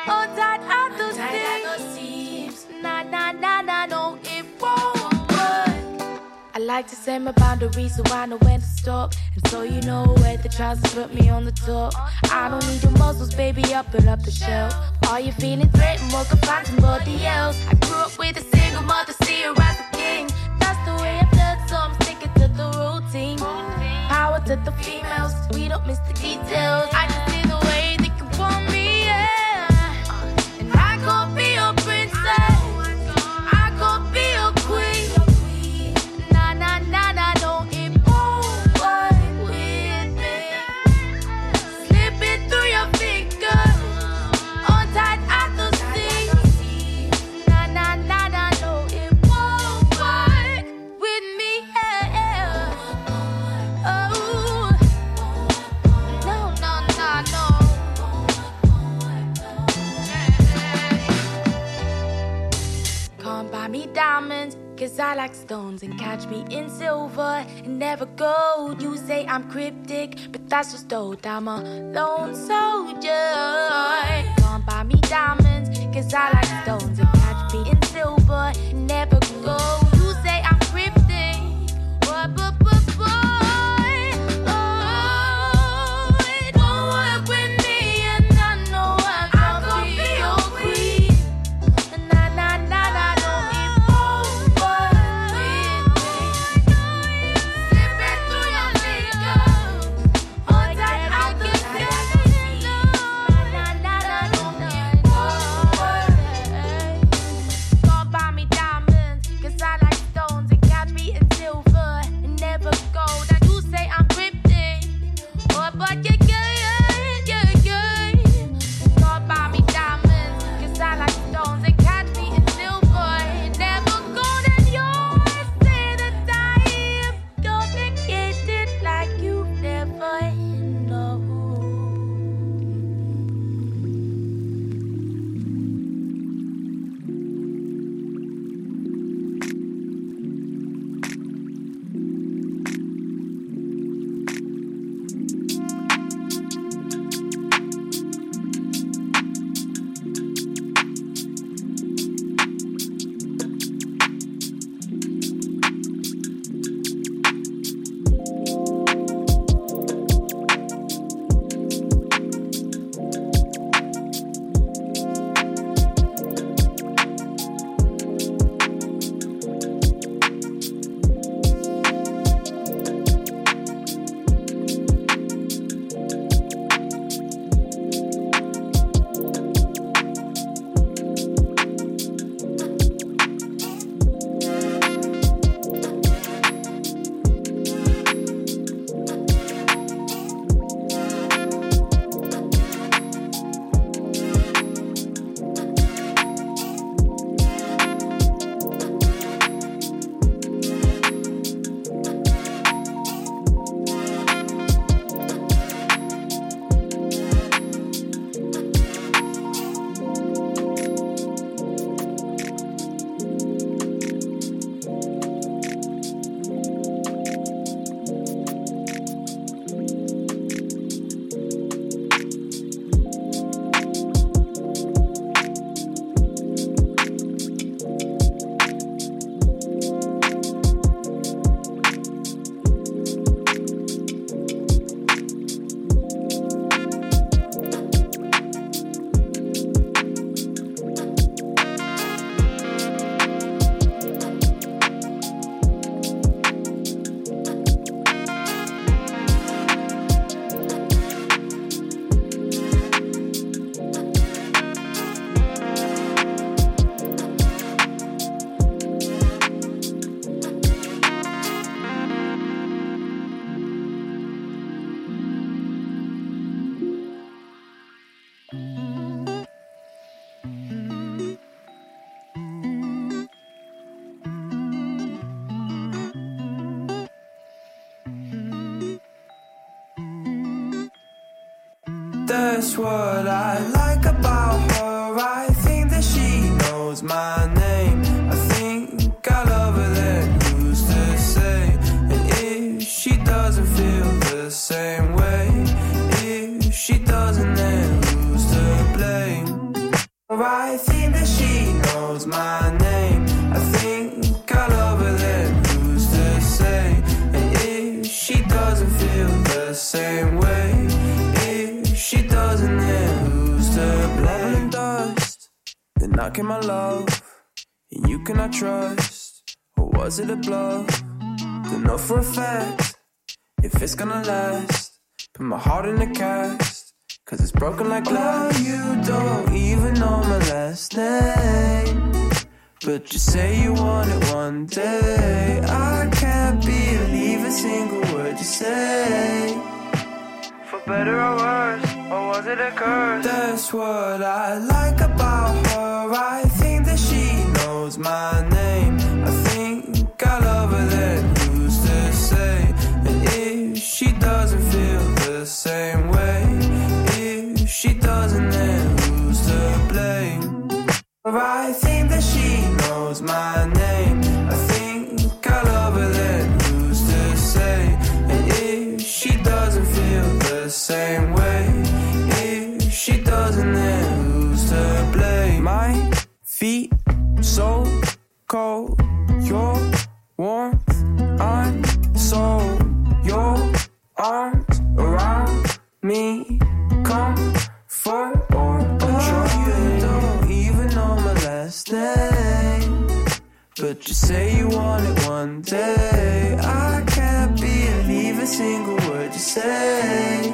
all tight at the seams. Na na na na, no, it won't work. I like to set my boundaries so I know when to stop. And so you know where the trousers put me on the top. I don't need your muscles, baby, up and up the shelf. Are you feeling threatened? Well, go find somebody else. I grew up with a single mother, see her as to the females, we don't miss the details. I can cause I like stones and catch me in silver and never gold. You say I'm cryptic, but that's just old. I'm a lone soldier. Can't buy me diamonds, cause I like stones and catch me in silver and never gold. For a fact if it's gonna last. Put my heart in the cast. Cause it's broken like glass. You don't even know my last name. But you say you want it one day. I can't believe a single word you say. For better or worse, or was it a curse? That's what I like about her. I think that she knows my name. She doesn't feel the same way, if she doesn't, then who's to blame? I think that she knows my name. I think I love her, then who's to say? And if she doesn't feel the same way, if she doesn't, then who's to blame? My feet so cold, your warmth, I'm so around me, comfort or control. You don't even know my last name, but you say you want it one day. I can't believe a single word you say.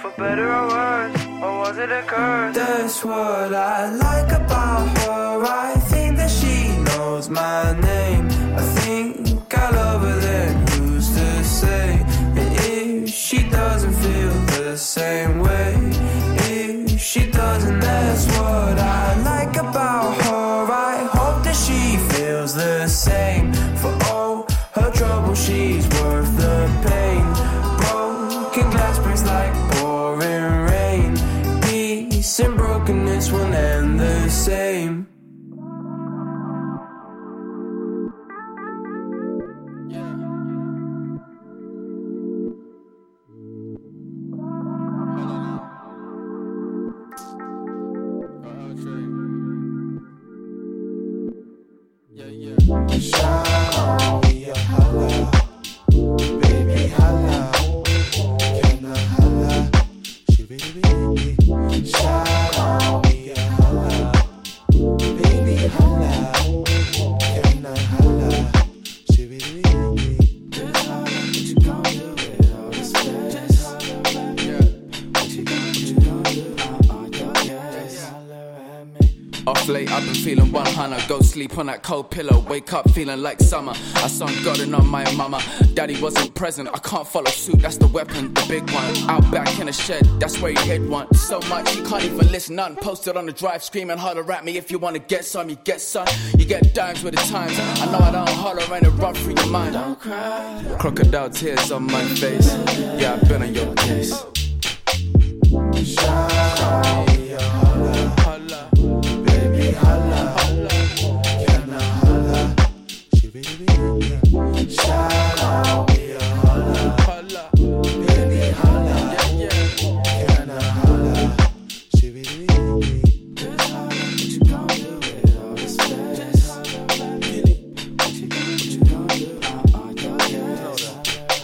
For better or worse, or was it a curse? That's what I like about her. I think that she knows my name. I think I love her, then she doesn't feel the same way, if she doesn't, that's what I like about her. I hope that she feels the same. For all her trouble, she's worth the pain. Broken glass breaks like pouring rain. Peace and brokenness will end the same. Show. Late, I've been feeling 100. Go sleep on that cold pillow. Wake up feeling like summer. I saw God and on my mama. Daddy wasn't present. I can't follow suit. That's the weapon, the big one. Out back in the shed, that's where he hid one. So much you can't even listen. None posted on the drive, screaming holler at me. If you wanna get some, you get some. You get dimes with the times. I know I don't holler and it run through your mind. Don't cry. Crocodile tears on my face. Yeah, I've been on your case. shine.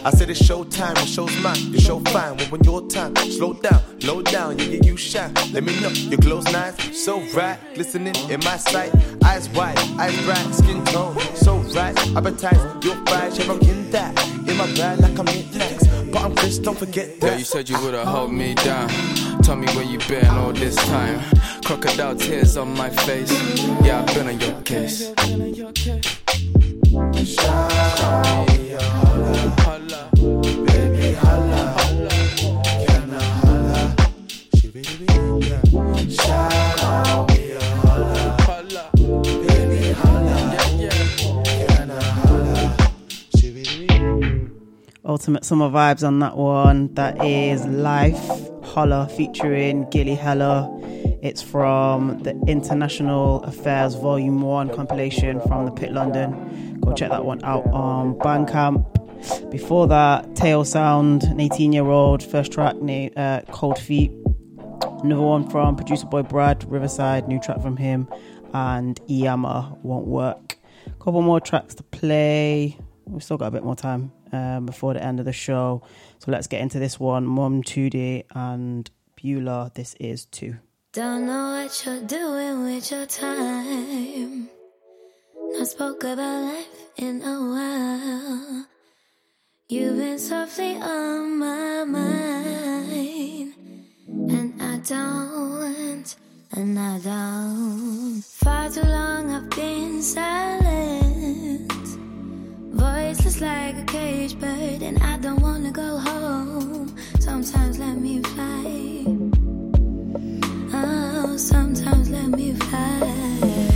I said it's showtime, the show's mine, your show fine. When when your time, slow down, low down, yeah, yeah, you shine. Let me know, your glow's nice, so right, glistening in my sight. Eyes wide, eyes bright, skin tone, so right. Appetite, your fire, share rocking that. In my bag like I'm in midnight, but I'm Chris, don't forget that. Yeah, you said you would've held me down. Tell me where you been all this time. Crocodile tears on my face. Yeah, I've been on your case. house holla, can I holla? Shout out me a holla, baby holla, can I holla? Ultimate summer vibes on that one. That is Life Holla featuring Gilly Heller. It's from the International Affairs Volume 1 compilation from the Pit London. Go check that one out on Bandcamp before that, Tail Sound, an 18 year old, first track, uh, Cold Feet. Another one from producer boy Brad, Riverside, new track from him, and Iyama, Won't Work. Couple more tracks to play. We've still got a bit more time um, before the end of the show. So let's get into this one. Mom Tudy and Beulah, this is 2 Don't know what you're doing with your time. Not spoke about life in a while. You've been softly on my mind, and I don't, and I don't. Far too long I've been silent, voiceless like a caged bird, and I don't wanna go home. Sometimes let me fly. Oh, sometimes let me fly.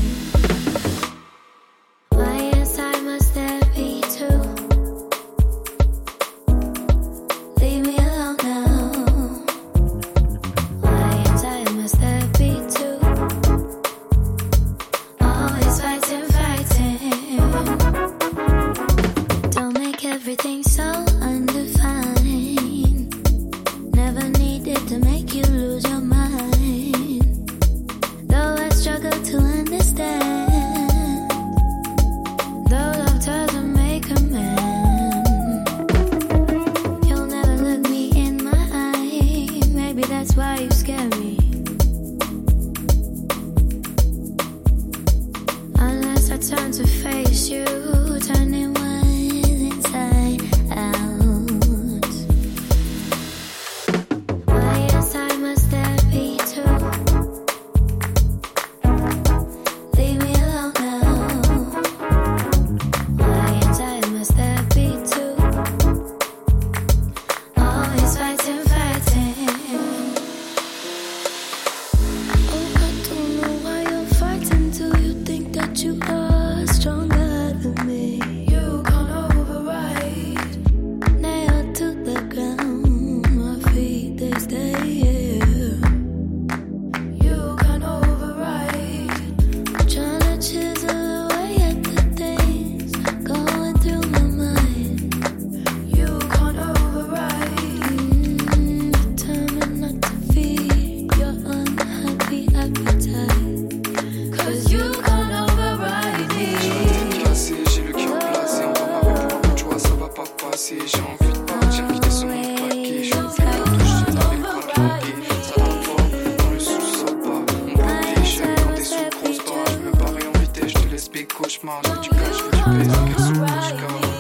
much more that you guys would be. I got.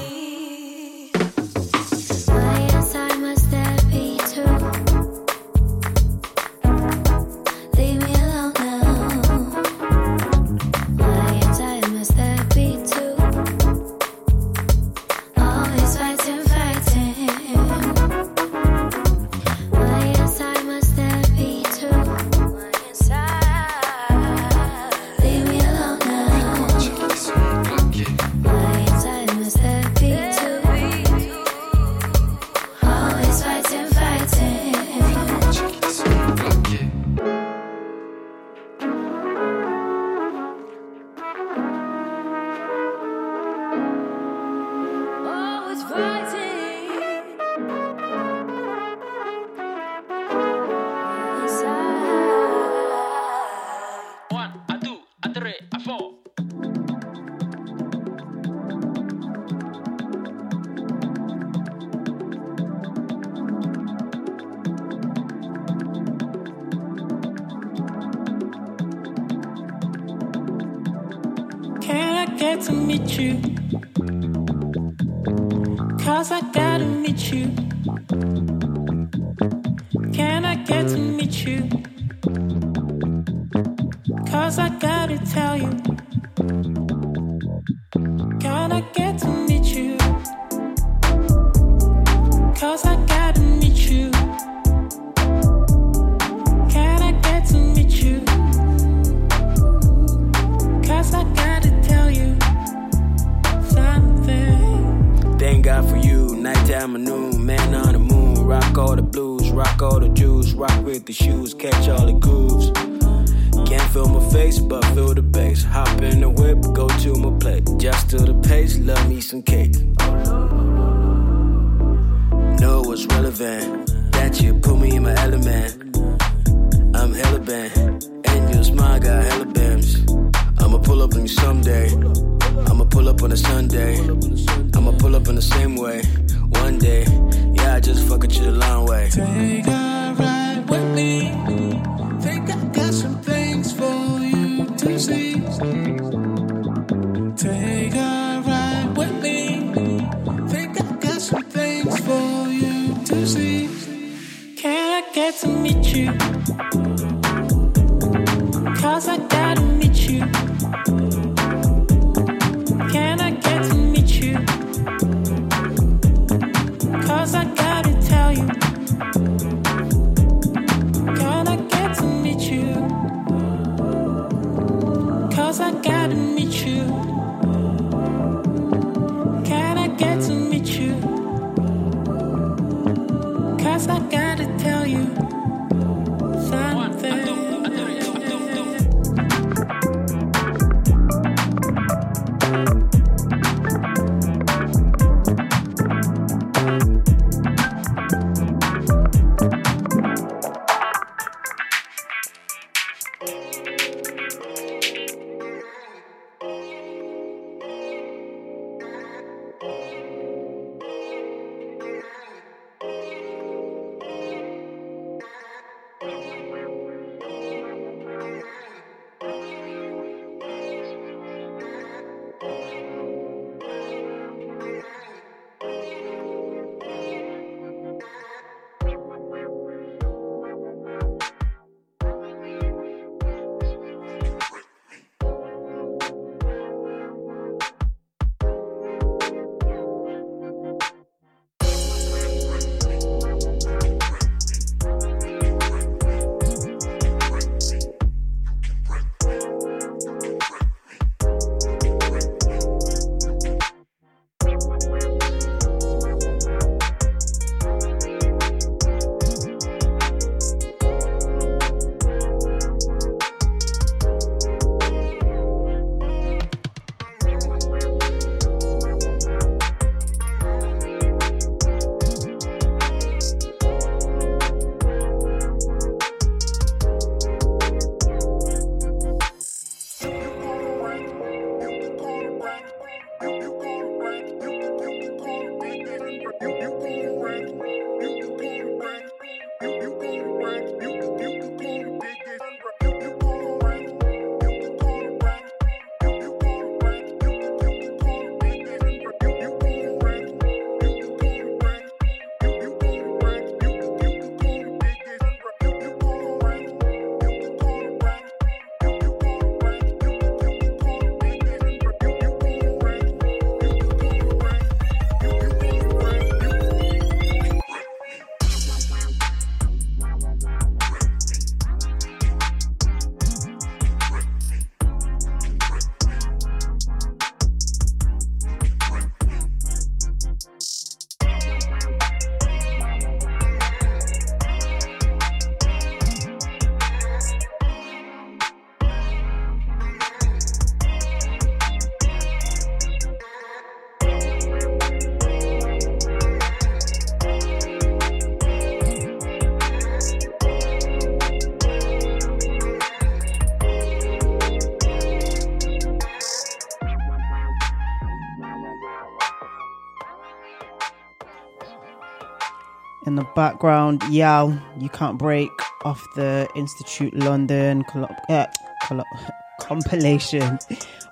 the background. Yao, You Can't Break off the Institute London col- uh, col- compilation.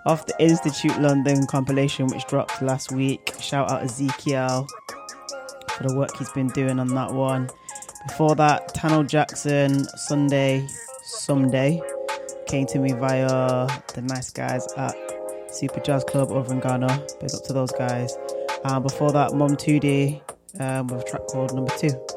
off the Institute London compilation, which dropped last week. Shout out Ezekiel for the work he's been doing on that one. Before that, Tano Jackson, Sunday, Someday, came to me via the nice guys at Super Jazz Club over in Ghana. Big up to those guys. Uh, before that, Mom 2D, um, with a track called Number Two.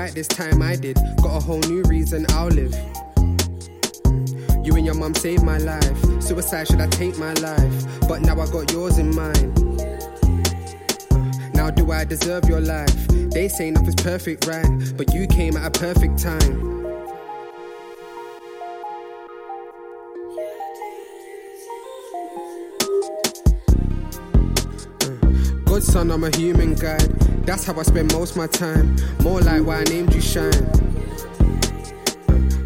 Right this time I did. Got a whole new reason I'll live. You and your mum saved my life. Suicide, should I take my life? But now I got yours in mind. Now do I deserve your life? They say nothing's perfect, right? But you came at a perfect time. Good son, I'm a human guide. That's how I spend most my time. More like why I named you shine.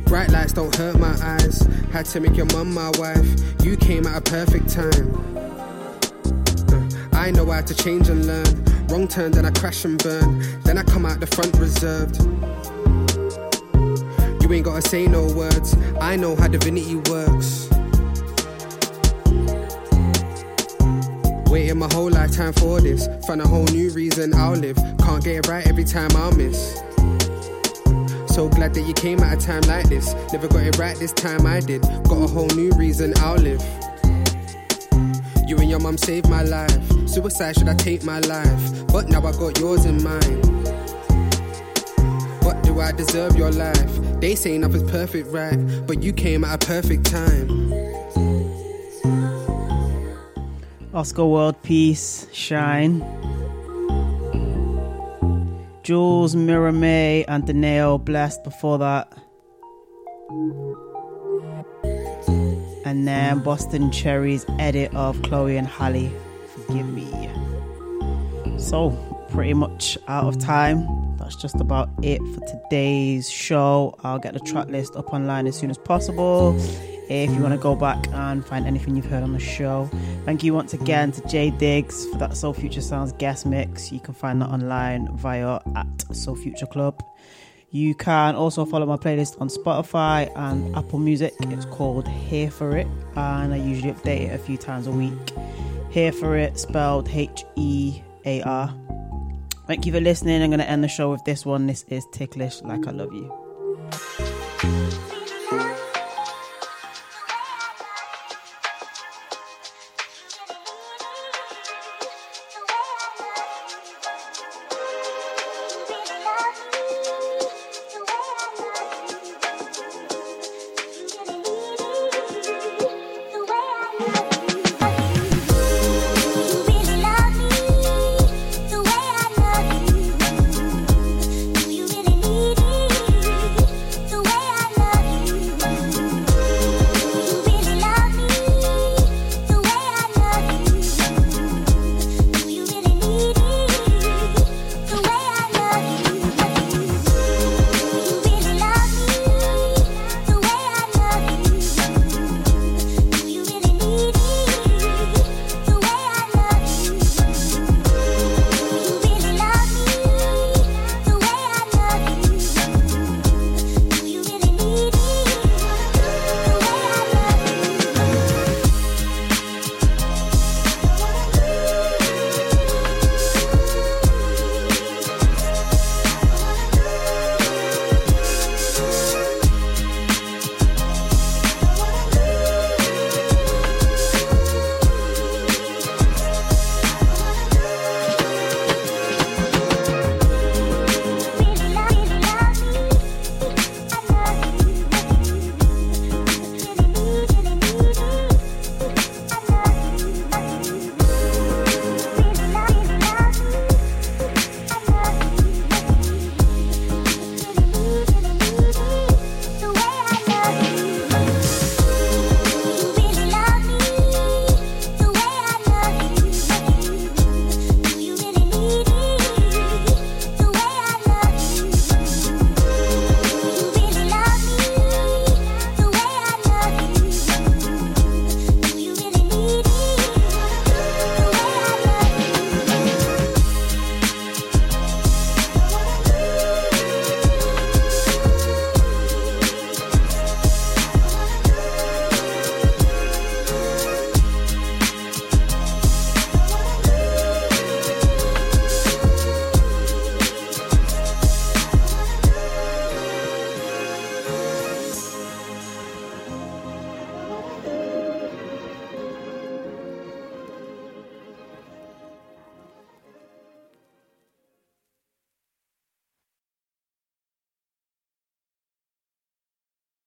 Bright lights don't hurt my eyes. Had to make your mum my wife. You came at a perfect time. I know how to change and learn. Wrong turn, then I crash and burn. Then I come out the front reserved. You ain't gotta say no words. I know how divinity works. Waited my whole lifetime for this. Found a whole new reason I'll live. Can't get it right every time I'll miss. So glad that you came at a time like this. Never got it right this time I did. Got a whole new reason I'll live. You and your mum saved my life. Suicide, should I take my life? But now I got yours in mind. What do I deserve your life? They say nothing's perfect, right? But you came at a perfect time. Oscar Worldpeace, Shine. Jules, Mira May, and Danae Blessed before that. And then Boston Cherries edit of Chloe and Holly, Forgive Me. So, pretty much out of time. That's just about it for today's show. I'll get the track list up online as soon as possible. If you want to go back and find anything you've heard on the show, thank you once again to Jay Diggs for that Soul Future Sounds guest mix. You can find that online via at Soul Future Club. You can also follow my playlist on Spotify and Apple Music. It's called Here for It, and I usually update it a few times a week. Here for It, spelled H E A R. Thank you for listening. I'm going to end the show with this one. This is Ticklish Like I Love You.